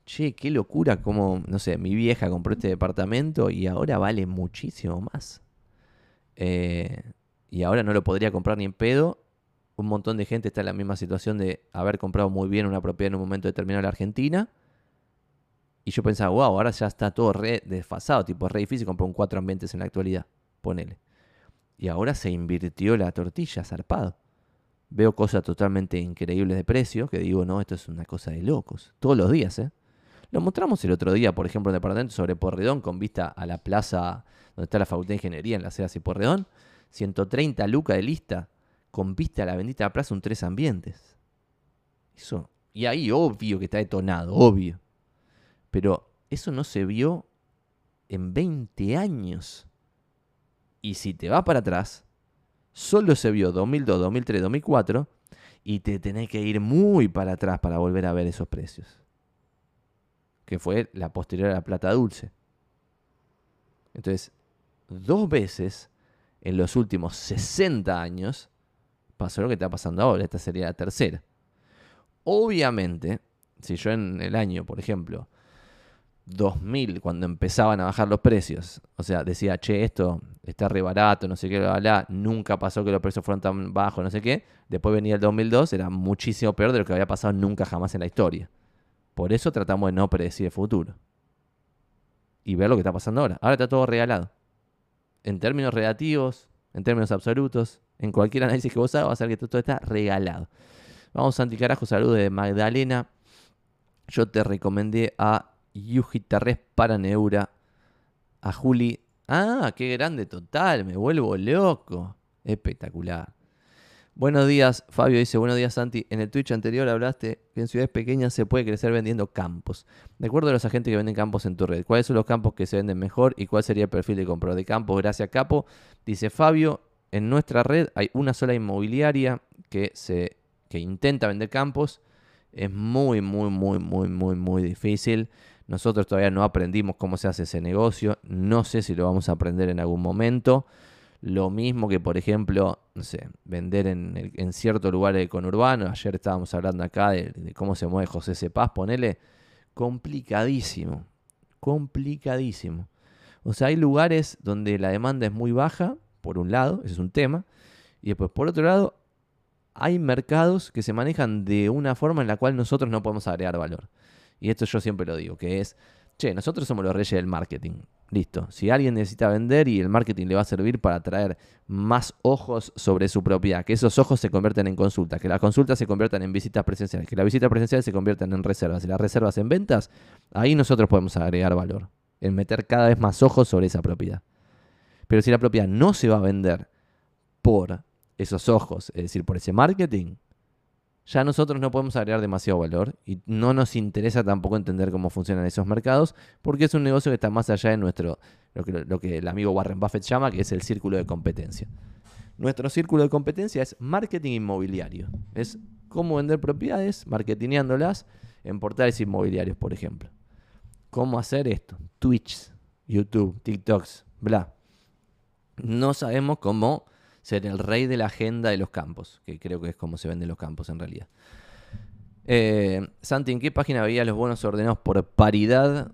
che, qué locura como, no sé, mi vieja compró este departamento y ahora vale muchísimo más. Eh, y ahora no lo podría comprar ni en pedo. Un montón de gente está en la misma situación de haber comprado muy bien una propiedad en un momento determinado en la Argentina. Y yo pensaba, wow, ahora ya está todo re desfasado, tipo, es re difícil comprar un cuatro ambientes en la actualidad, ponele. Y ahora se invirtió la tortilla, zarpado. Veo cosas totalmente increíbles de precio, que digo, no, esto es una cosa de locos. Todos los días, ¿eh? Lo mostramos el otro día, por ejemplo, en departamento sobre Porredón, con vista a la plaza donde está la Facultad de Ingeniería en la Ceras y Porredón. 130 lucas de lista, con vista a la bendita plaza, un tres ambientes. Eso. Y ahí, obvio que está detonado, obvio. Pero eso no se vio en 20 años. Y si te vas para atrás, solo se vio 2002, 2003, 2004 y te tenés que ir muy para atrás para volver a ver esos precios que fue la posterior a la plata dulce. Entonces, dos veces en los últimos 60 años pasó lo que está pasando ahora. Esta sería la tercera. Obviamente, si yo en el año, por ejemplo, 2000, cuando empezaban a bajar los precios, o sea, decía, che, esto está re barato, no sé qué, bla, nunca pasó que los precios fueran tan bajos, no sé qué. Después venía el 2002, era muchísimo peor de lo que había pasado nunca jamás en la historia. Por eso tratamos de no predecir el futuro. Y ver lo que está pasando ahora. Ahora está todo regalado. En términos relativos, en términos absolutos, en cualquier análisis que vos hagas, va a ser que todo está regalado. Vamos, Santi Carajo, saludo de Magdalena. Yo te recomendé a Yuji Tarres para Neura. A Juli. Ah, qué grande total, me vuelvo loco. Espectacular. Buenos días, Fabio dice, buenos días Santi. En el Twitch anterior hablaste que en ciudades pequeñas se puede crecer vendiendo campos. De acuerdo a los agentes que venden campos en tu red, ¿cuáles son los campos que se venden mejor y cuál sería el perfil de comprador de campos? Gracias Capo. Dice Fabio, en nuestra red hay una sola inmobiliaria que, se, que intenta vender campos. Es muy, muy, muy, muy, muy, muy difícil. Nosotros todavía no aprendimos cómo se hace ese negocio. No sé si lo vamos a aprender en algún momento. Lo mismo que, por ejemplo, no sé, vender en, en ciertos lugares de conurbano. Ayer estábamos hablando acá de, cómo se mueve José Cepaz, ponele. Complicadísimo. Complicadísimo. O sea, hay lugares donde la demanda es muy baja, por un lado, ese es un tema. Y después, por otro lado, hay mercados que se manejan de una forma en la cual nosotros no podemos agregar valor. Y esto yo siempre lo digo, que es, che, nosotros somos los reyes del marketing. Listo. Si alguien necesita vender y el marketing le va a servir para atraer más ojos sobre su propiedad, que esos ojos se conviertan en consultas, que las consultas se conviertan en visitas presenciales, que las visitas presenciales se conviertan en reservas y las reservas en ventas, ahí nosotros podemos agregar valor, en meter cada vez más ojos sobre esa propiedad. Pero si la propiedad no se va a vender por esos ojos, es decir, por ese marketing, ya nosotros no podemos agregar demasiado valor y no nos interesa tampoco entender cómo funcionan esos mercados porque es un negocio que está más allá de nuestro, lo que, el amigo Warren Buffett llama, que es el círculo de competencia. Nuestro círculo de competencia es marketing inmobiliario. Es cómo vender propiedades, marketingándolas en portales inmobiliarios, por ejemplo. ¿Cómo hacer esto? Twitch, YouTube, TikToks, bla. No sabemos cómo ser el rey de la agenda de los campos, que creo que es como se venden los campos en realidad. Eh, Santi, ¿en qué página veías los bonos ordenados por paridad?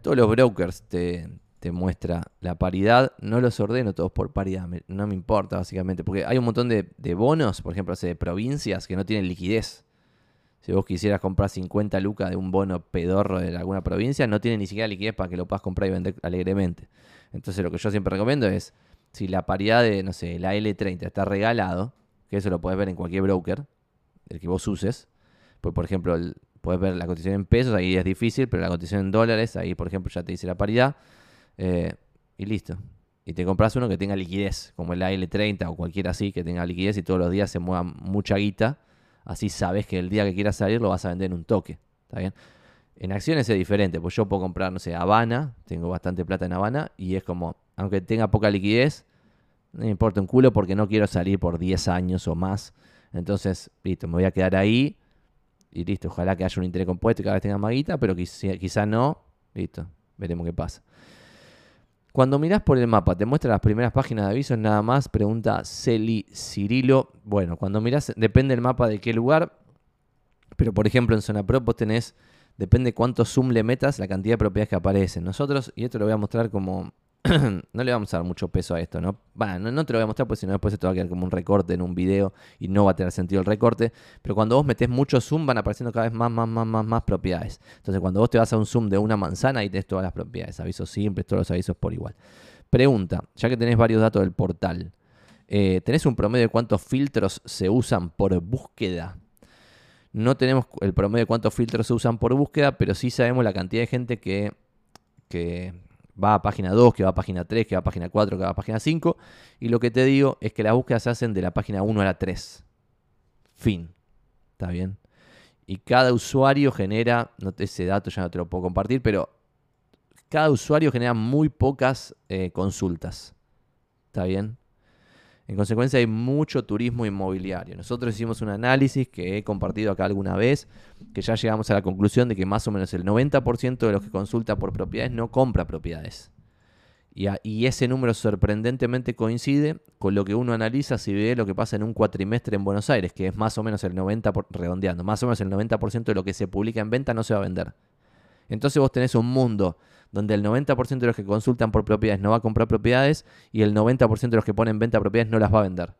Todos los brokers te, muestra la paridad. No los ordeno todos por paridad, no me importa básicamente, porque hay un montón de, bonos, por ejemplo, de provincias que no tienen liquidez. Si vos quisieras comprar 50 lucas de un bono pedorro de alguna provincia, no tiene ni siquiera liquidez para que lo puedas comprar y vender alegremente. Entonces lo que yo siempre recomiendo es si la paridad de, no sé, la L30 está regalado, que eso lo puedes ver en cualquier broker, el que vos uses, pues por ejemplo, puedes ver la cotización en pesos, ahí es difícil, pero la cotización en dólares, ahí por ejemplo ya te dice la paridad, eh, y listo. Y te compras uno que tenga liquidez, como el L30 o cualquiera así, que tenga liquidez y todos los días se mueva mucha guita, así sabes que el día que quieras salir lo vas a vender en un toque, ¿está bien? En acciones es diferente, pues yo puedo comprar, no sé, Habana, tengo bastante plata en Habana, y es como, aunque tenga poca liquidez, no me importa un culo porque no quiero salir por 10 años o más. Entonces, listo, me voy a quedar ahí y listo. Ojalá que haya un interés compuesto y cada vez tenga más guita, pero quizá, no. Listo, veremos qué pasa. Cuando mirás por el mapa, te muestra las primeras páginas de avisos, nada más, pregunta Celi Cirilo. Bueno, cuando mirás, depende del mapa de qué lugar, pero por ejemplo en Zona Pro vos tenés, depende cuánto zoom le metas, la cantidad de propiedades que aparecen. Nosotros, y esto lo voy a mostrar como no le vamos a dar mucho peso a esto, ¿no? Bueno, no, te lo voy a mostrar porque si no después te va a quedar como un recorte en un video y no va a tener sentido el recorte. Pero cuando vos metés mucho zoom van apareciendo cada vez más, más, más, más, más propiedades. Entonces cuando vos te vas a un zoom de una manzana ahí tenés todas las propiedades, avisos simples, todos los avisos por igual. Pregunta, ya que tenés varios datos del portal, eh, ¿tenés un promedio de cuántos filtros se usan por búsqueda? No tenemos el promedio de cuántos filtros se usan por búsqueda, pero sí sabemos la cantidad de gente que, que va a página 2, que va a página 3, que va a página 4, que va a página 5. Y lo que te digo es que las búsquedas se hacen de la página 1 a la 3. Fin. ¿Está bien? Y cada usuario genera, no ese dato ya no te lo puedo compartir, pero cada usuario genera muy pocas eh, consultas. ¿Está bien? En consecuencia hay mucho turismo inmobiliario. Nosotros hicimos un análisis que he compartido acá alguna vez, que ya llegamos a la conclusión de que más o menos el 90% de los que consulta por propiedades no compra propiedades. Y, ese número sorprendentemente coincide con lo que uno analiza si ve lo que pasa en un cuatrimestre en Buenos Aires, que es más o menos el 90%, redondeando, más o menos el 90% de lo que se publica en venta no se va a vender. Entonces vos tenés un mundo donde el 90% de los que consultan por propiedades no va a comprar propiedades y el 90% de los que ponen venta propiedades no las va a vender.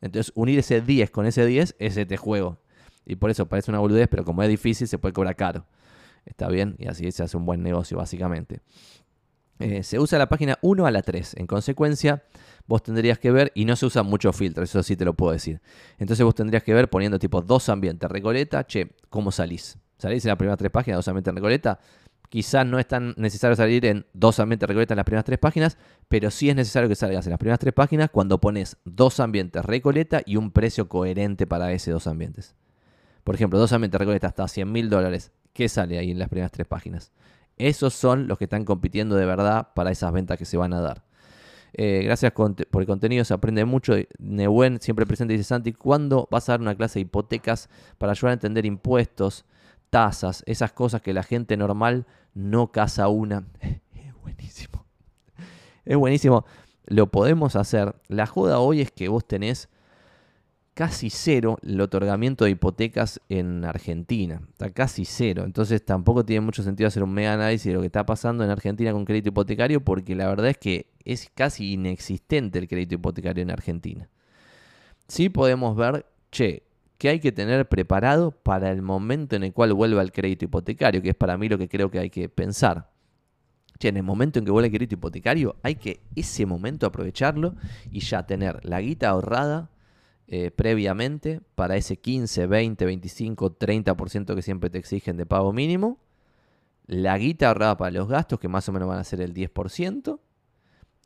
Entonces, unir ese 10 con ese 10 es este juego. Y por eso parece una boludez, pero como es difícil, se puede cobrar caro. Está bien, y así se hace un buen negocio, básicamente. Eh, se usa la página 1 a la 3. En consecuencia, vos tendrías que ver, y no se usan muchos filtros, eso sí te lo puedo decir. Entonces vos tendrías que ver poniendo tipo dos ambientes, Recoleta, che, ¿cómo salís? ¿Salís en las primeras tres páginas, dos ambientes en Recoleta? Quizás no es tan necesario salir en dos ambientes Recoleta en las primeras tres páginas, pero sí es necesario que salgas en las primeras tres páginas cuando pones dos ambientes Recoleta y un precio coherente para ese dos ambientes. Por ejemplo, dos ambientes Recoleta hasta 100 mil dólares. ¿Qué sale ahí en las primeras tres páginas? Esos son los que están compitiendo de verdad para esas ventas que se van a dar. Eh, gracias por el contenido, se aprende mucho. Nehuen siempre presente, dice Santi, ¿cuándo vas a dar una clase de hipotecas para ayudar a entender impuestos, tasas, esas cosas que la gente normal no casa una. Es buenísimo. Es buenísimo. Lo podemos hacer. La joda hoy es que vos tenés casi cero el otorgamiento de hipotecas en Argentina. Está casi cero. Entonces tampoco tiene mucho sentido hacer un mega análisis de lo que está pasando en Argentina con crédito hipotecario porque la verdad es que es casi inexistente el crédito hipotecario en Argentina. Sí podemos ver, che, que hay que tener preparado para el momento en el cual vuelva el crédito hipotecario, que es para mí lo que creo que hay que pensar. Che, en el momento en que vuelva el crédito hipotecario, hay que ese momento aprovecharlo y ya tener la guita ahorrada eh, previamente para ese 15, 20, 25, 30% que siempre te exigen de pago mínimo. La guita ahorrada para los gastos, que más o menos van a ser el 10%.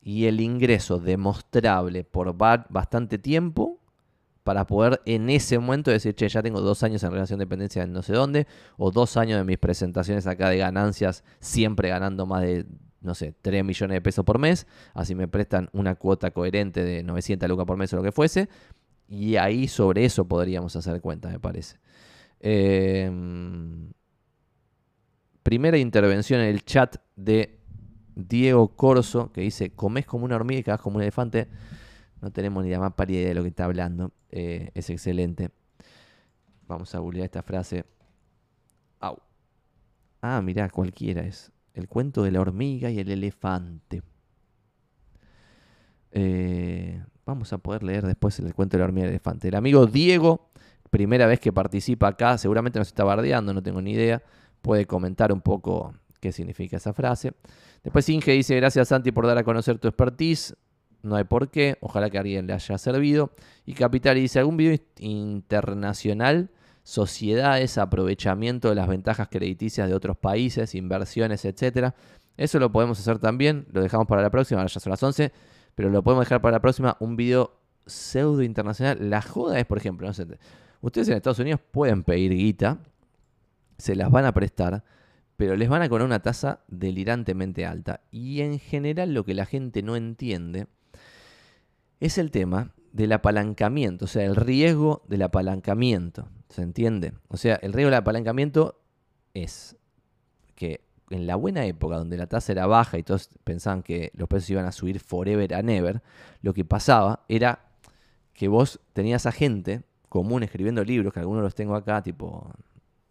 Y el ingreso demostrable por bastante tiempo para poder en ese momento decir, che, ya tengo dos años en relación de dependencia en no sé dónde, o dos años de mis presentaciones acá de ganancias, siempre ganando más de, no sé, 3 millones de pesos por mes, así me prestan una cuota coherente de 900 lucas por mes o lo que fuese, y ahí sobre eso podríamos hacer cuenta, me parece. Em, primera intervención en el chat de Diego Corso, que dice, comes como una hormiga y cagas como un elefante. No tenemos ni la más pálida idea de lo que está hablando. Eh, es excelente. Vamos a googlear esta frase. Ah, mirá, cualquiera es. El cuento de la hormiga y el elefante. Eh, vamos a poder leer después el cuento de la hormiga y el elefante. El amigo Diego, primera vez que participa acá, seguramente nos está bardeando, no tengo ni idea. Puede comentar un poco qué significa esa frase. Después Inge dice, gracias Santi por dar a conocer tu expertise no hay por qué, ojalá que a alguien le haya servido. Y Capital dice, algún video internacional, sociedades, aprovechamiento de las ventajas crediticias de otros países, inversiones, etcétera. Eso lo podemos hacer también, lo dejamos para la próxima, ahora ya son las 11, pero lo podemos dejar para la próxima, un video pseudo internacional. La joda es, por ejemplo, no sé, ustedes en Estados Unidos pueden pedir guita, se las van a prestar, pero les van a cobrar una tasa delirantemente alta. Y en general lo que la gente no entiende es el tema del apalancamiento, o sea, el riesgo del apalancamiento. ¿Se entiende? O sea, el riesgo del apalancamiento es que en la buena época, donde la tasa era baja y todos pensaban que los precios iban a subir forever and ever, lo que pasaba era que vos tenías a gente común escribiendo libros, que algunos los tengo acá, tipo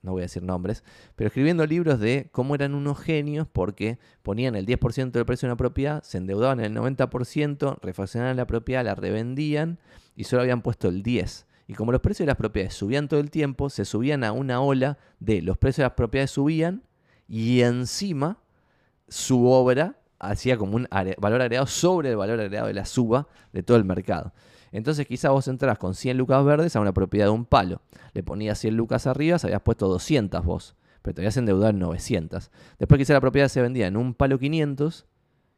no voy a decir nombres, pero escribiendo libros de cómo eran unos genios porque ponían el 10% del precio de una propiedad, se endeudaban el 90%, refaccionaban la propiedad, la revendían y solo habían puesto el 10%. Y como los precios de las propiedades subían todo el tiempo, se subían a una ola de los precios de las propiedades subían y encima su obra hacía como un valor agregado sobre el valor agregado de la suba de todo el mercado. Entonces quizá vos entras con 100 lucas verdes a una propiedad de un palo. Le ponías 100 lucas arriba, se habías puesto 200 vos, pero te habías endeudado en 900. Después quizá la propiedad se vendía en un palo 500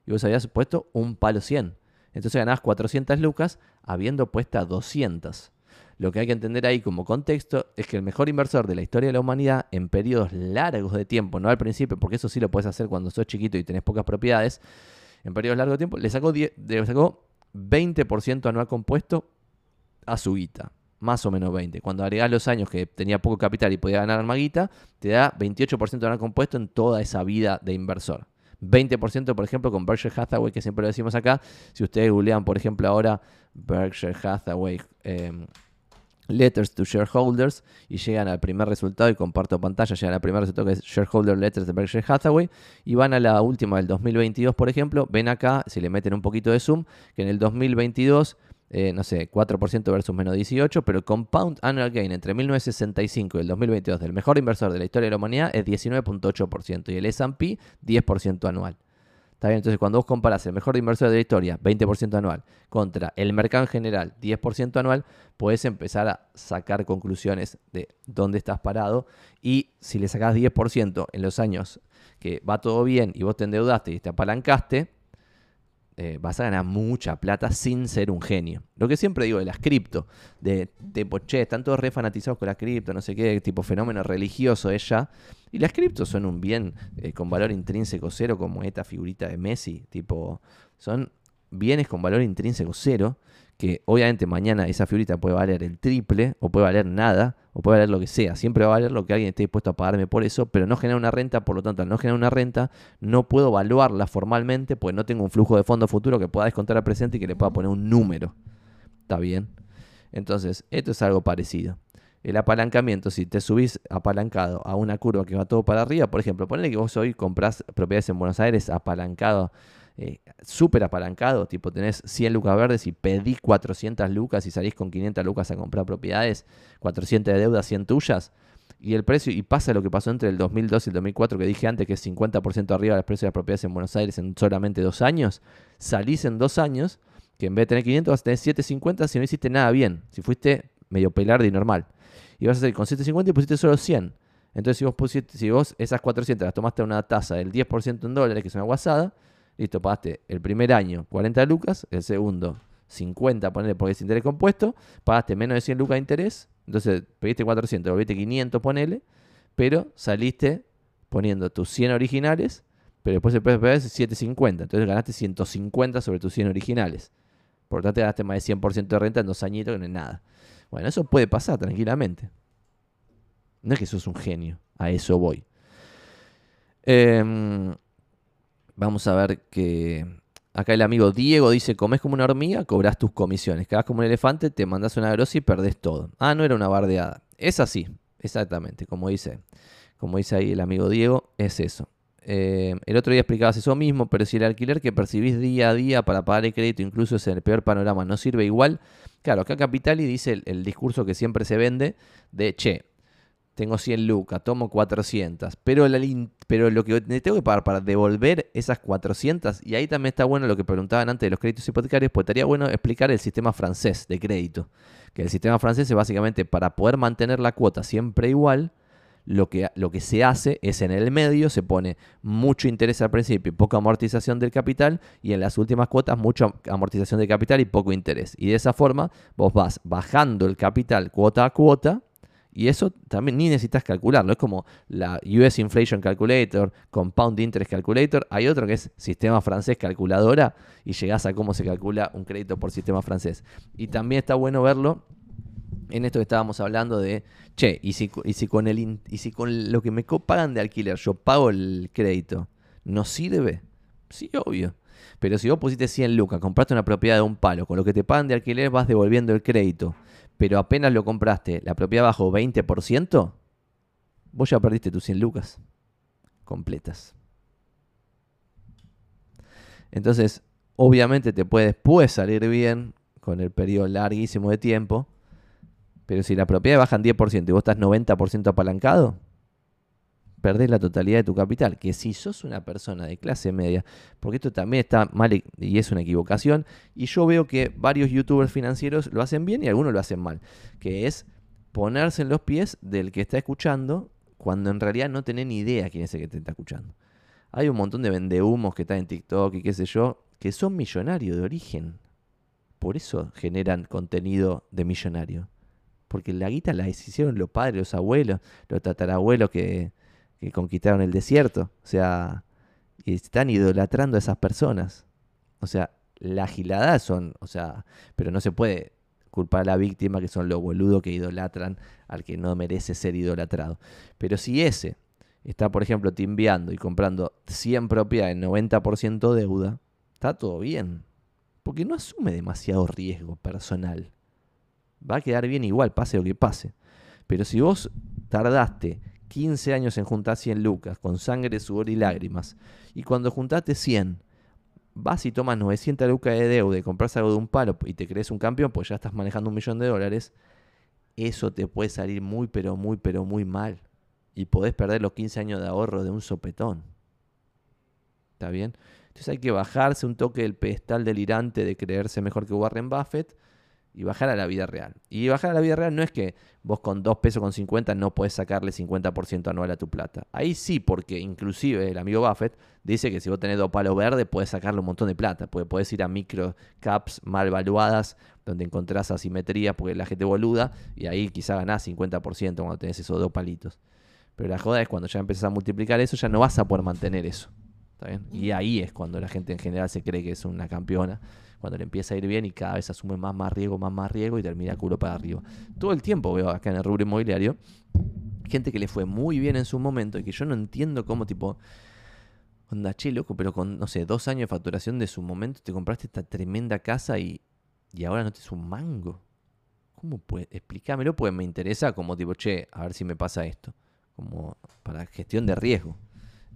y vos habías puesto un palo 100. Entonces ganabas 400 lucas habiendo puesto 200. Lo que hay que entender ahí como contexto es que el mejor inversor de la historia de la humanidad en periodos largos de tiempo, no al principio, porque eso sí lo puedes hacer cuando sos chiquito y tenés pocas propiedades, en periodos largos de tiempo, le sacó, le sacó 20% anual compuesto a su guita. Más o menos 20. Cuando agregás los años que tenía poco capital y podía ganar más guita, te da 28% anual compuesto en toda esa vida de inversor. 20% por ejemplo con Berkshire Hathaway, que siempre lo decimos acá. Si ustedes googlean, por ejemplo, ahora Berkshire Hathaway em, Letters to Shareholders y llegan al primer resultado y comparto pantalla, llegan al primer resultado que es Shareholder Letters de Berkshire Hathaway y van a la última del 2022, por ejemplo, ven acá, si le meten un poquito de zoom, que en el 2022, eh, no sé, 4% versus menos 18, pero el compound annual gain entre 1965 y el 2022 del mejor inversor de la historia de la humanidad es 19.8% y el S&P 10% anual. Entonces, cuando vos comparas el mejor inversor de la historia, 20% anual, contra el mercado en general, 10% anual, puedes empezar a sacar conclusiones de dónde estás parado. Y si le sacás 10% en los años que va todo bien y vos te endeudaste y te apalancaste, eh, vas a ganar mucha plata sin ser un genio. Lo que siempre digo de las cripto, de tipo, che, están todos re fanatizados con la cripto, no sé qué, tipo fenómeno religioso ella. Y las criptos son un bien eh, con valor intrínseco cero, como esta figurita de Messi, tipo, son bienes con valor intrínseco cero, que obviamente mañana esa figurita puede valer el triple o puede valer nada, o puede valer lo que sea, siempre va a valer lo que alguien esté dispuesto a pagarme por eso, pero no genera una renta, por lo tanto, al no generar una renta, no puedo evaluarla formalmente, pues no tengo un flujo de fondo futuro que pueda descontar al presente y que le pueda poner un número. ¿Está bien? Entonces, esto es algo parecido. El apalancamiento, si te subís apalancado a una curva que va todo para arriba, por ejemplo, ponle que vos hoy comprás propiedades en Buenos Aires apalancado eh, súper apalancado, tipo tenés 100 lucas verdes y pedís 400 lucas y salís con 500 lucas a comprar propiedades, 400 de deuda, 100 tuyas, y el precio, y pasa lo que pasó entre el 2002 y el 2004, que dije antes que es 50% arriba del precio de las propiedades en Buenos Aires en solamente dos años, salís en dos años, que en vez de tener 500 vas a tener 750 si no hiciste nada bien, si fuiste medio pelardo y normal. Y vas a salir con 750 y pusiste solo 100. Entonces, si vos, pusiste, si vos esas 400 las tomaste a una tasa del 10% en dólares, que es una guasada, Listo, pagaste el primer año 40 lucas, el segundo 50, ponele porque es interés compuesto, pagaste menos de 100 lucas de interés, entonces pediste 400, volviste 500, ponele, pero saliste poniendo tus 100 originales, pero después el PPP es 750, entonces ganaste 150 sobre tus 100 originales. Por lo tanto, ganaste más de 100% de renta en dos añitos, que no es nada. Bueno, eso puede pasar tranquilamente. No es que sos un genio, a eso voy. Eh, Vamos a ver que acá el amigo Diego dice, comes como una hormiga, cobras tus comisiones. Cagas como un elefante, te mandas una grosa y perdés todo. Ah, no era una bardeada. Es así, exactamente, como dice, como dice ahí el amigo Diego, es eso. Eh, el otro día explicabas eso mismo, pero si el alquiler que percibís día a día para pagar el crédito, incluso es en el peor panorama, no sirve igual, claro, acá Capitali dice el discurso que siempre se vende de, che, tengo 100 lucas, tomo 400, pero, pero lo que tengo que pagar para devolver esas 400, y ahí también está bueno lo que preguntaban antes de los créditos hipotecarios, pues estaría bueno explicar el sistema francés de crédito, que el sistema francés es básicamente para poder mantener la cuota siempre igual, lo que, lo que se hace es en el medio se pone mucho interés al principio poca amortización del capital y en las últimas cuotas mucha amortización del capital y poco interés. Y de esa forma vos vas bajando el capital cuota a cuota Y eso también ni necesitas calcularlo. Es como la US Inflation Calculator, Compound Interest Calculator. Hay otro que es sistema francés calculadora y llegás a cómo se calcula un crédito por sistema francés. Y también está bueno verlo en esto que estábamos hablando de, che, y si, con, el, y si con lo que me pagan de alquiler yo pago el crédito, ¿no sirve? Sí, obvio. Pero si vos pusiste 100 lucas, compraste una propiedad de un palo, con lo que te pagan de alquiler vas devolviendo el crédito pero apenas lo compraste, la propiedad bajó 20%, vos ya perdiste tus 100 lucas completas. Entonces, obviamente te puede después salir bien con el periodo larguísimo de tiempo, pero si la propiedad baja en 10% y vos estás 90% apalancado, perdés la totalidad de tu capital. Que si sos una persona de clase media, porque esto también está mal y es una equivocación, y yo veo que varios youtubers financieros lo hacen bien y algunos lo hacen mal, que es ponerse en los pies del que está escuchando cuando en realidad no tenés ni idea quién es el que te está escuchando. Hay un montón de vendehumos que están en TikTok y qué sé yo, que son millonarios de origen. Por eso generan contenido de millonario. Porque la guita la hicieron los padres, los abuelos, los tatarabuelos que, conquistaron el desierto. O sea, y están idolatrando a esas personas. O sea, la agilada son, o sea, pero no se puede culpar a la víctima que son los boludos que idolatran al que no merece ser idolatrado. Pero si ese está, por ejemplo, timbiando y comprando 100 propiedades, 90% deuda, está todo bien. Porque no asume demasiado riesgo personal. Va a quedar bien igual, pase lo que pase. Pero si vos tardaste 15 años en juntar 100 lucas, con sangre, sudor y lágrimas, y cuando juntaste 100, vas y tomas 900 lucas de deuda y compras algo de un palo y te crees un campeón, pues ya estás manejando un millón de dólares, eso te puede salir muy, pero muy, pero muy mal. Y podés perder los 15 años de ahorro de un sopetón. ¿Está bien? Entonces hay que bajarse un toque del pedestal delirante de creerse mejor que Warren Buffett y bajar a la vida real. Y bajar a la vida real no es que vos con 2 pesos con 50 no puedes sacarle 50% anual a tu plata. Ahí sí, porque inclusive el amigo Buffett dice que si vos tenés dos palos verdes puedes sacarle un montón de plata. Porque puedes ir a micro caps mal valuadas donde encontrás asimetría porque la gente boluda y ahí quizá ganás 50% cuando tenés esos dos palitos. Pero la joda es cuando ya empezás a multiplicar eso ya no vas a poder mantener eso. Y ahí es cuando la gente en general se cree que es una campeona cuando le empieza a ir bien y cada vez asume más, más riesgo, más, más riesgo y termina culo para arriba. Todo el tiempo veo acá en el rubro inmobiliario gente que le fue muy bien en su momento y que yo no entiendo cómo tipo... Onda, che, loco, pero con, no sé, dos años de facturación de su momento te compraste esta tremenda casa y, y ahora no te es un mango. ¿Cómo puede? Explícamelo, pues me interesa como tipo, che, a ver si me pasa esto. Como para gestión de riesgo.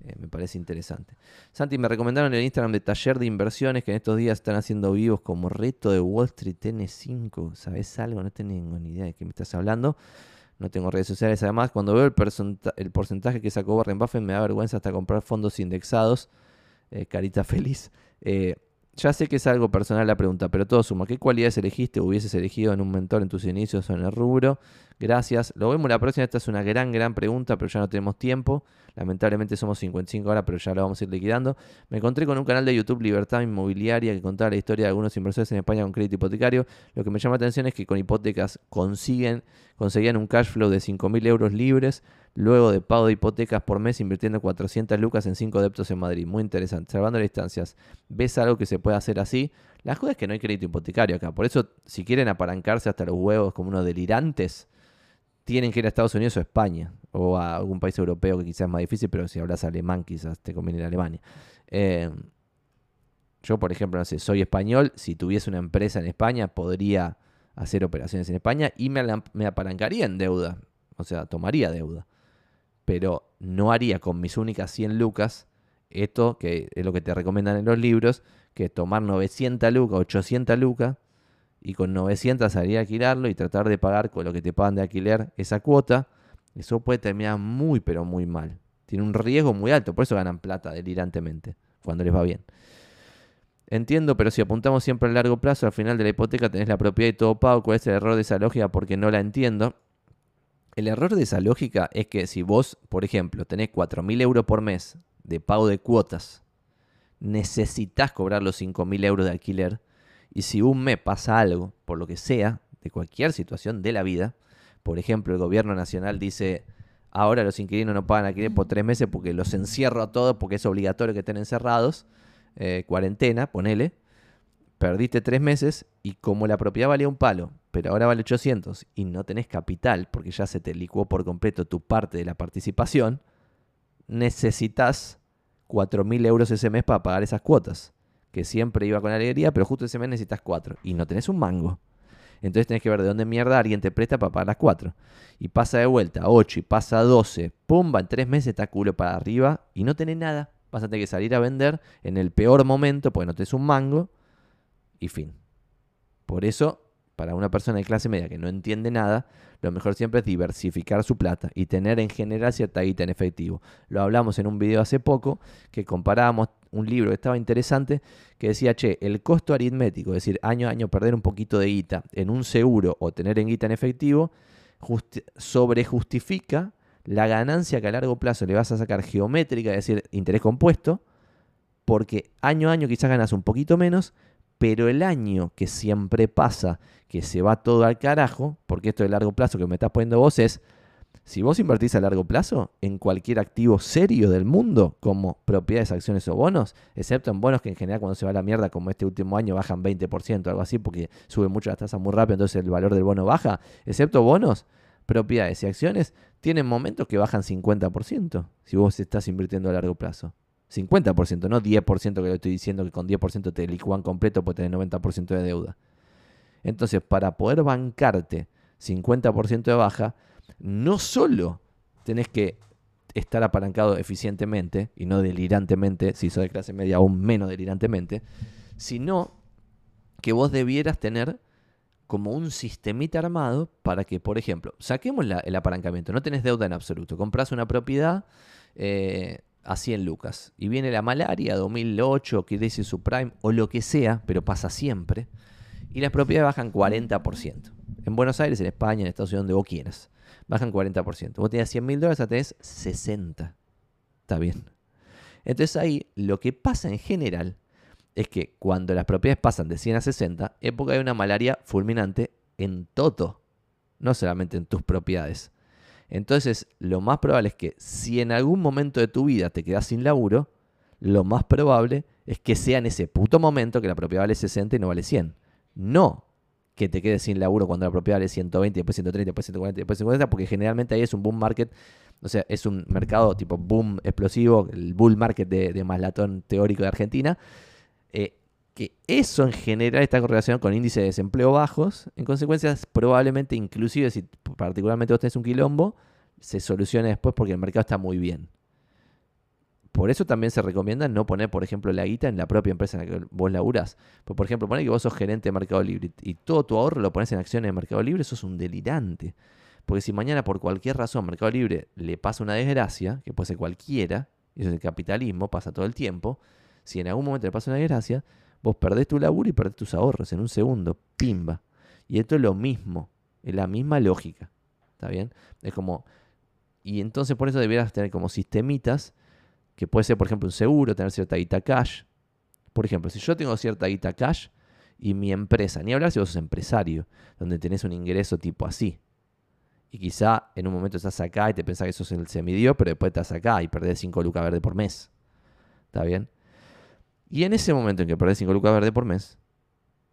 Eh, me parece interesante. Santi, me recomendaron el Instagram de Taller de Inversiones que en estos días están haciendo vivos como reto de Wall Street N5. ¿Sabes algo? No tengo ni idea de qué me estás hablando. No tengo redes sociales. Además, cuando veo el, porcentaje que sacó Warren Buffett, me da vergüenza hasta comprar fondos indexados. Eh, carita feliz. Eh, ya sé que es algo personal la pregunta, pero todo suma. ¿Qué cualidades elegiste o hubieses elegido en un mentor en tus inicios o en el rubro? Gracias. Lo vemos la próxima. Esta es una gran, gran pregunta, pero ya no tenemos tiempo. Lamentablemente somos 55 horas, pero ya lo vamos a ir liquidando. Me encontré con un canal de YouTube Libertad Inmobiliaria que contaba la historia de algunos inversores en España con crédito hipotecario. Lo que me llama la atención es que con hipotecas consiguen, conseguían un cash flow de 5.000 euros libres luego de pago de hipotecas por mes invirtiendo 400 lucas en 5 deptos en Madrid. Muy interesante. Salvando las distancias, ¿ves algo que se puede hacer así? La cosa es que no hay crédito hipotecario acá. Por eso, si quieren apalancarse hasta los huevos como unos delirantes, tienen que ir a Estados Unidos o España, o a algún país europeo que quizás es más difícil, pero si hablas alemán quizás te conviene ir a Alemania. Eh, yo, por ejemplo, no sé, soy español, si tuviese una empresa en España, podría hacer operaciones en España y me, me apalancaría en deuda, o sea, tomaría deuda. Pero no haría con mis únicas 100 lucas esto, que es lo que te recomiendan en los libros, que es tomar 900 lucas, 800 lucas, y con 900 salir a alquilarlo y tratar de pagar con lo que te pagan de alquiler esa cuota, eso puede terminar muy pero muy mal. Tiene un riesgo muy alto, por eso ganan plata delirantemente cuando les va bien. Entiendo, pero si apuntamos siempre a largo plazo, al final de la hipoteca tenés la propiedad y todo pago. ¿Cuál es el error de esa lógica? Porque no la entiendo. El error de esa lógica es que si vos, por ejemplo, tenés 4.000 euros por mes de pago de cuotas, necesitas cobrar los 5.000 euros de alquiler, y si un mes pasa algo, por lo que sea, de cualquier situación de la vida, por ejemplo, el gobierno nacional dice, ahora los inquilinos no pagan alquiler por tres meses porque los encierro a todos porque es obligatorio que estén encerrados, eh, cuarentena, ponele, perdiste tres meses y como la propiedad valía un palo, pero ahora vale 800 y no tenés capital porque ya se te licuó por completo tu parte de la participación, necesitas 4.000 euros ese mes para pagar esas cuotas, que siempre iba con alegría, pero justo ese mes necesitas 4 y no tenés un mango. Entonces tenés que ver de dónde mierda alguien te presta para pagar las 4. Y pasa de vuelta a 8 y pasa a 12. Pumba, en 3 meses está culo para arriba y no tenés nada. Vas a tener que salir a vender en el peor momento porque no tenés un mango y fin. Por eso, para una persona de clase media que no entiende nada, lo mejor siempre es diversificar su plata y tener en general cierta guita en efectivo. Lo hablamos en un video hace poco que comparábamos un libro que estaba interesante que decía, che, el costo aritmético, es decir, año a año perder un poquito de guita en un seguro o tener en guita en efectivo, sobrejustifica la ganancia que a largo plazo le vas a sacar geométrica, es decir, interés compuesto, porque año a año quizás ganas un poquito menos, pero el año que siempre pasa, que se va todo al carajo, porque esto de largo plazo que me estás poniendo vos es, si vos invertís a largo plazo en cualquier activo serio del mundo, como propiedades, acciones o bonos, excepto en bonos que en general cuando se va a la mierda, como este último año, bajan 20% o algo así, porque sube mucho las tasas muy rápido, entonces el valor del bono baja, excepto bonos, propiedades y acciones, tienen momentos que bajan 50%, si vos estás invirtiendo a largo plazo. 50%, no 10% que le estoy diciendo que con 10% te licuan completo porque tenés 90% de deuda. Entonces, para poder bancarte 50% de baja, no solo tenés que estar apalancado eficientemente y no delirantemente, si sos de clase media aún menos delirantemente, sino que vos debieras tener como un sistemita armado para que, por ejemplo, saquemos el apalancamiento, no tenés deuda en absoluto, compras una propiedad, eh, a 100 lucas. Y viene la malaria 2008, crisis subprime o lo que sea, pero pasa siempre. Y las propiedades bajan 40%. En Buenos Aires, en España, en Estados Unidos, donde vos quieras. Bajan 40%. Vos tenías 100 mil dólares, ahora tenés 60. Está bien. Entonces ahí lo que pasa en general es que cuando las propiedades pasan de 100 a 60, es porque hay una malaria fulminante en todo. No solamente en tus propiedades. Entonces, lo más probable es que si en algún momento de tu vida te quedas sin laburo, lo más probable es que sea en ese puto momento que la propiedad vale 60 y no vale 100. No que te quedes sin laburo cuando la propiedad vale 120, después 130, después 140, después 150, porque generalmente ahí es un boom market, o sea, es un mercado tipo boom explosivo, el bull market de, de Maslatón teórico de Argentina, eh, que eso en general está correlacionado con índices de desempleo bajos. En consecuencia, probablemente, inclusive si particularmente vos tenés un quilombo, se solucione después porque el mercado está muy bien. Por eso también se recomienda no poner, por ejemplo, la guita en la propia empresa en la que vos laburás. Por ejemplo, poner que vos sos gerente de Mercado Libre y todo tu ahorro lo pones en acciones de Mercado Libre, eso es un delirante. Porque si mañana por cualquier razón Mercado Libre le pasa una desgracia, que puede ser cualquiera, eso es el capitalismo, pasa todo el tiempo, si en algún momento le pasa una desgracia, Vos perdés tu laburo y perdés tus ahorros en un segundo. Pimba. Y esto es lo mismo. Es la misma lógica. ¿Está bien? Es como. Y entonces por eso deberías tener como sistemitas. Que puede ser, por ejemplo, un seguro, tener cierta guita cash. Por ejemplo, si yo tengo cierta guita cash y mi empresa, ni hablar si vos sos empresario, donde tenés un ingreso tipo así. Y quizá en un momento estás acá y te pensás que sos el semidio, pero después estás acá y perdés 5 lucas verde por mes. ¿Está bien? Y en ese momento en que perdés 5 lucas verde por mes,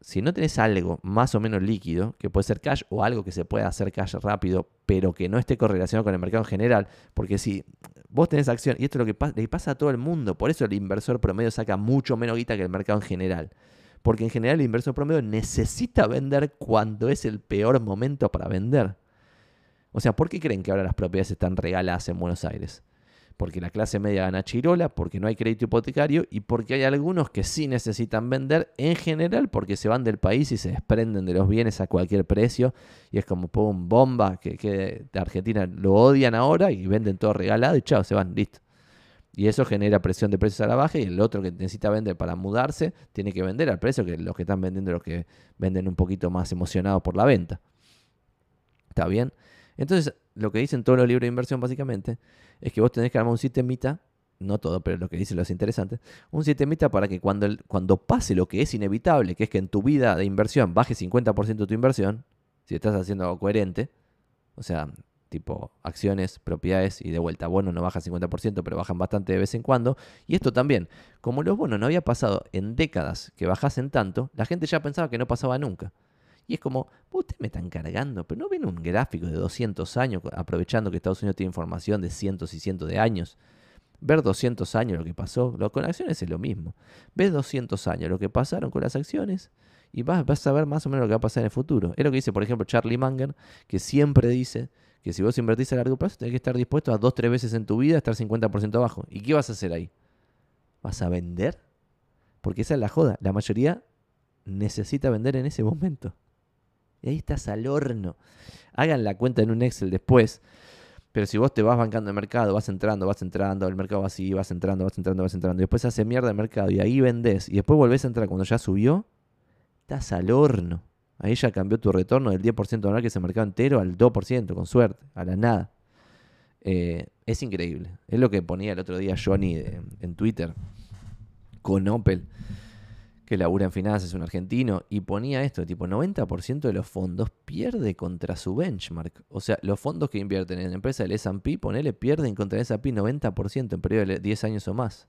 si no tenés algo más o menos líquido, que puede ser cash o algo que se pueda hacer cash rápido, pero que no esté correlacionado con el mercado en general, porque si vos tenés acción, y esto es lo que le pasa a todo el mundo, por eso el inversor promedio saca mucho menos guita que el mercado en general. Porque en general el inversor promedio necesita vender cuando es el peor momento para vender. O sea, ¿por qué creen que ahora las propiedades están regaladas en Buenos Aires? Porque la clase media gana chirola, porque no hay crédito hipotecario y porque hay algunos que sí necesitan vender en general porque se van del país y se desprenden de los bienes a cualquier precio y es como pum, bomba, que, que de Argentina lo odian ahora y venden todo regalado y chao, se van, listo. Y eso genera presión de precios a la baja y el otro que necesita vender para mudarse tiene que vender al precio que los que están vendiendo los que venden un poquito más emocionados por la venta. ¿Está bien? Entonces, lo que dicen todos los libros de inversión básicamente es que vos tenés que armar un sistemita, no todo, pero lo que dicen los interesantes, un sistemita para que cuando, cuando pase lo que es inevitable, que es que en tu vida de inversión baje 50% tu inversión, si estás haciendo algo coherente, O sea, tipo acciones, propiedades y de vuelta. Bonos no bajan 50%, pero bajan bastante de vez en cuando. Y esto también, como los bonos no había pasado en décadas que bajasen tanto, la gente ya pensaba que no pasaba nunca. Y es como, ustedes me están cargando, pero no ven un gráfico de 200 años, aprovechando que Estados Unidos tiene información de cientos y cientos de años. Ver 200 años lo que pasó, lo, con acciones es lo mismo. Ves 200 años lo que pasaron con las acciones y vas, vas a ver más o menos lo que va a pasar en el futuro. Es lo que dice, por ejemplo, Charlie Munger, que siempre dice que si vos invertís a largo plazo, tenés que estar dispuesto a dos, tres veces en tu vida a estar 50% abajo. ¿Y qué vas a hacer ahí? ¿Vas a vender? Porque esa es la joda. La mayoría necesita vender en ese momento. Y ahí estás al horno. Hagan la cuenta en un Excel después. Pero si vos te vas bancando el mercado, vas entrando, vas entrando, el mercado va así, vas entrando, vas entrando, vas entrando, y después hace mierda el mercado y ahí vendés, y después volvés a entrar cuando ya subió, estás al horno. Ahí ya cambió tu retorno del 10% anual que se mercado entero al 2%, con suerte, a la nada. Eh, es increíble. Es lo que ponía el otro día Johnny en Twitter con Opel, que labura en finanzas, es un argentino, y ponía esto, tipo 90% de los fondos pierde contra su benchmark. O sea, los fondos que invierten en la empresa del S&P, ponele, pierden contra el S&P 90% en periodo de 10 años o más.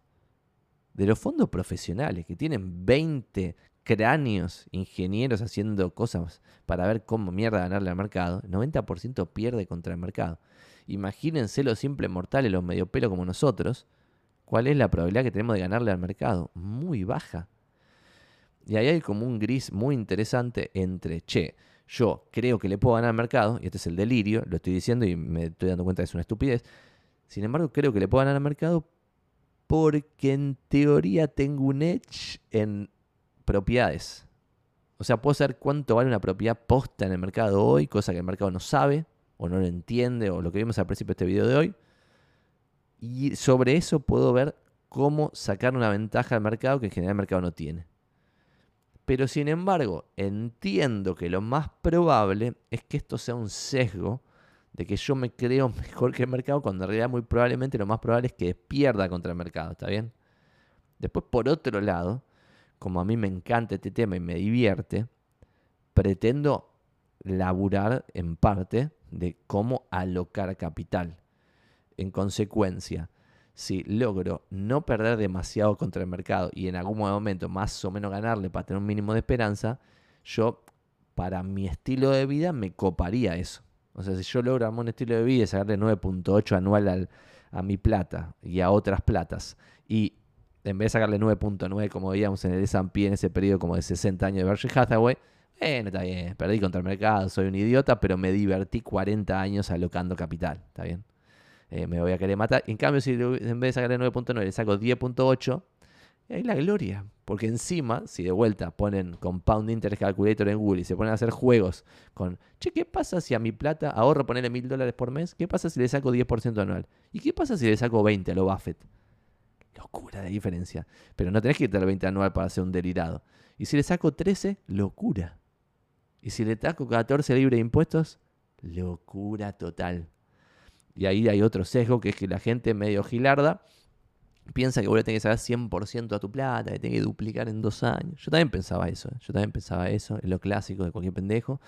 De los fondos profesionales, que tienen 20 cráneos, ingenieros haciendo cosas para ver cómo mierda ganarle al mercado, 90% pierde contra el mercado. Imagínense los simples mortales, los medio pelo como nosotros, cuál es la probabilidad que tenemos de ganarle al mercado. Muy baja. Y ahí hay como un gris muy interesante entre, che, yo creo que le puedo ganar al mercado, y este es el delirio, lo estoy diciendo y me estoy dando cuenta que es una estupidez. Sin embargo, creo que le puedo ganar al mercado porque en teoría tengo un edge en propiedades. O sea, puedo saber cuánto vale una propiedad posta en el mercado hoy, cosa que el mercado no sabe o no lo entiende o lo que vimos al principio de este video de hoy. Y sobre eso puedo ver cómo sacar una ventaja al mercado que en general el mercado no tiene. Pero sin embargo, entiendo que lo más probable es que esto sea un sesgo de que yo me creo mejor que el mercado, cuando en realidad muy probablemente lo más probable es que pierda contra el mercado, ¿está bien? Después, por otro lado, como a mí me encanta este tema y me divierte, pretendo laburar en parte de cómo alocar capital. En consecuencia, si logro no perder demasiado contra el mercado y en algún momento más o menos ganarle para tener un mínimo de esperanza, yo para mi estilo de vida me coparía eso. O sea, si yo logro un estilo de vida y sacarle 9.8 anual a mi plata y a otras platas y en vez de sacarle 9.9 como veíamos en el S&P en ese periodo como de 60 años de Berkshire Hathaway, bueno, está bien, perdí contra el mercado, soy un idiota, pero me divertí 40 años alocando capital, ¿está bien? Eh, me voy a querer matar. En cambio, si en vez de sacarle 9.9 le saco 10.8, ahí la gloria. Porque encima, si de vuelta ponen Compound Interest Calculator en Google y se ponen a hacer juegos con, che, ¿qué pasa si a mi plata ahorro ponerle mil dólares por mes? ¿Qué pasa si le saco 10% anual? ¿Y qué pasa si le saco 20 a lo Buffett? Locura de diferencia. Pero no tenés que irte al 20 anual para hacer un delirado. Y si le saco 13, locura. Y si le saco 14 libre de impuestos, locura total. Y ahí hay otro sesgo que es que la gente medio gilarda piensa que vos le tenés que sacar 100% a tu plata, que tenés que duplicar en dos años. Yo también pensaba eso, ¿eh? yo también pensaba eso, es lo clásico de cualquier pendejo.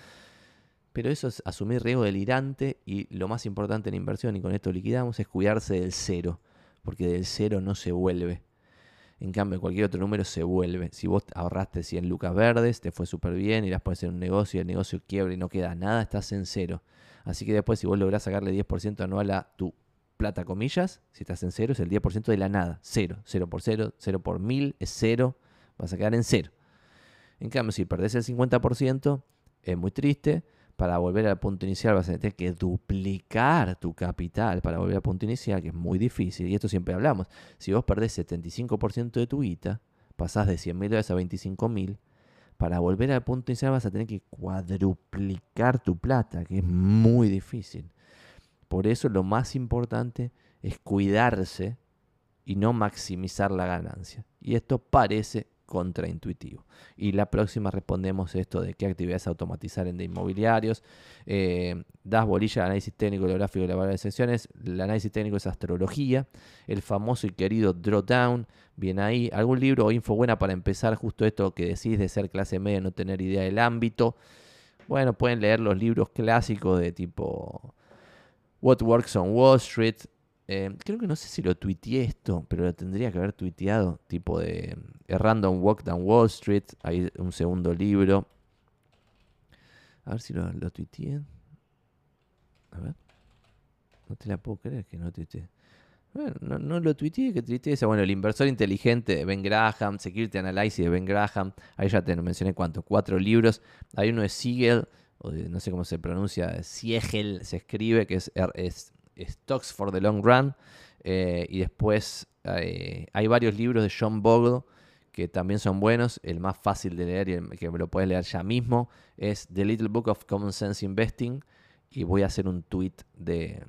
Pero eso es asumir riesgo delirante y lo más importante en inversión, y con esto liquidamos, es cuidarse del cero porque del cero no se vuelve. En cambio, cualquier otro número se vuelve. Si vos ahorraste 100 lucas verdes, te fue súper bien y las puedes hacer un negocio y el negocio quiebra y no queda nada, estás en cero. Así que después, si vos lográs sacarle 10% anual a tu plata, comillas, si estás en cero, es el 10% de la nada. Cero. Cero por cero, cero por mil, es cero. Vas a quedar en cero. En cambio, si perdés el 50%, es muy triste para volver al punto inicial vas a tener que duplicar tu capital para volver al punto inicial, que es muy difícil. Y esto siempre hablamos. Si vos perdés 75% de tu guita, pasás de 100 mil dólares a 25 mil, para volver al punto inicial vas a tener que cuadruplicar tu plata, que es muy difícil. Por eso lo más importante es cuidarse y no maximizar la ganancia. Y esto parece contraintuitivo. Y la próxima respondemos esto de qué actividades automatizar en de inmobiliarios. Eh, das bolilla al análisis técnico, geográfico y la variedad de secciones. El análisis técnico es astrología. El famoso y querido Drawdown. Bien ahí. ¿Algún libro o info buena para empezar justo esto que decís de ser clase media, no tener idea del ámbito? Bueno, pueden leer los libros clásicos de tipo What Works on Wall Street. Eh, creo que no sé si lo tuiteé esto, pero lo tendría que haber tuiteado. Tipo de A Random Walk Down Wall Street. Hay un segundo libro. A ver si lo, lo tuiteé. A ver. No te la puedo creer que no tuiteé. Bueno, no, lo tuiteé, que tuiteé esa. Bueno, el inversor inteligente de Ben Graham, Security Analysis de Ben Graham. Ahí ya te mencioné cuánto, cuatro libros. Hay uno de Siegel, o no sé cómo se pronuncia, Siegel se escribe, que es, es, Stocks for the Long Run. Eh, y después eh, hay varios libros de John Bogle que también son buenos. El más fácil de leer y el que lo puedes leer ya mismo es The Little Book of Common Sense Investing. Y voy a hacer un tweet de,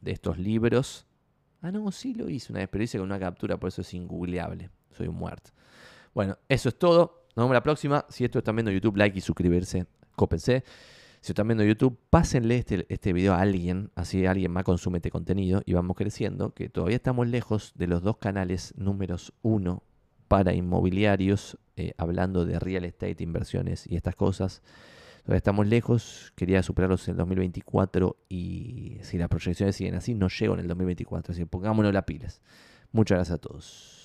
de estos libros. Ah, no, sí lo hice una vez, pero hice con una captura, por eso es ingoogleable. Soy un muerto. Bueno, eso es todo. Nos vemos la próxima. Si esto están viendo YouTube, like y suscribirse. Cópense. Si están viendo YouTube, pásenle este, este video a alguien, así alguien más consume este contenido y vamos creciendo, que todavía estamos lejos de los dos canales números uno para inmobiliarios, eh, hablando de real estate, inversiones y estas cosas. Todavía estamos lejos, quería superarlos en el 2024 y si las proyecciones siguen así, no llego en el 2024. Así que pongámonos las pilas. Muchas gracias a todos.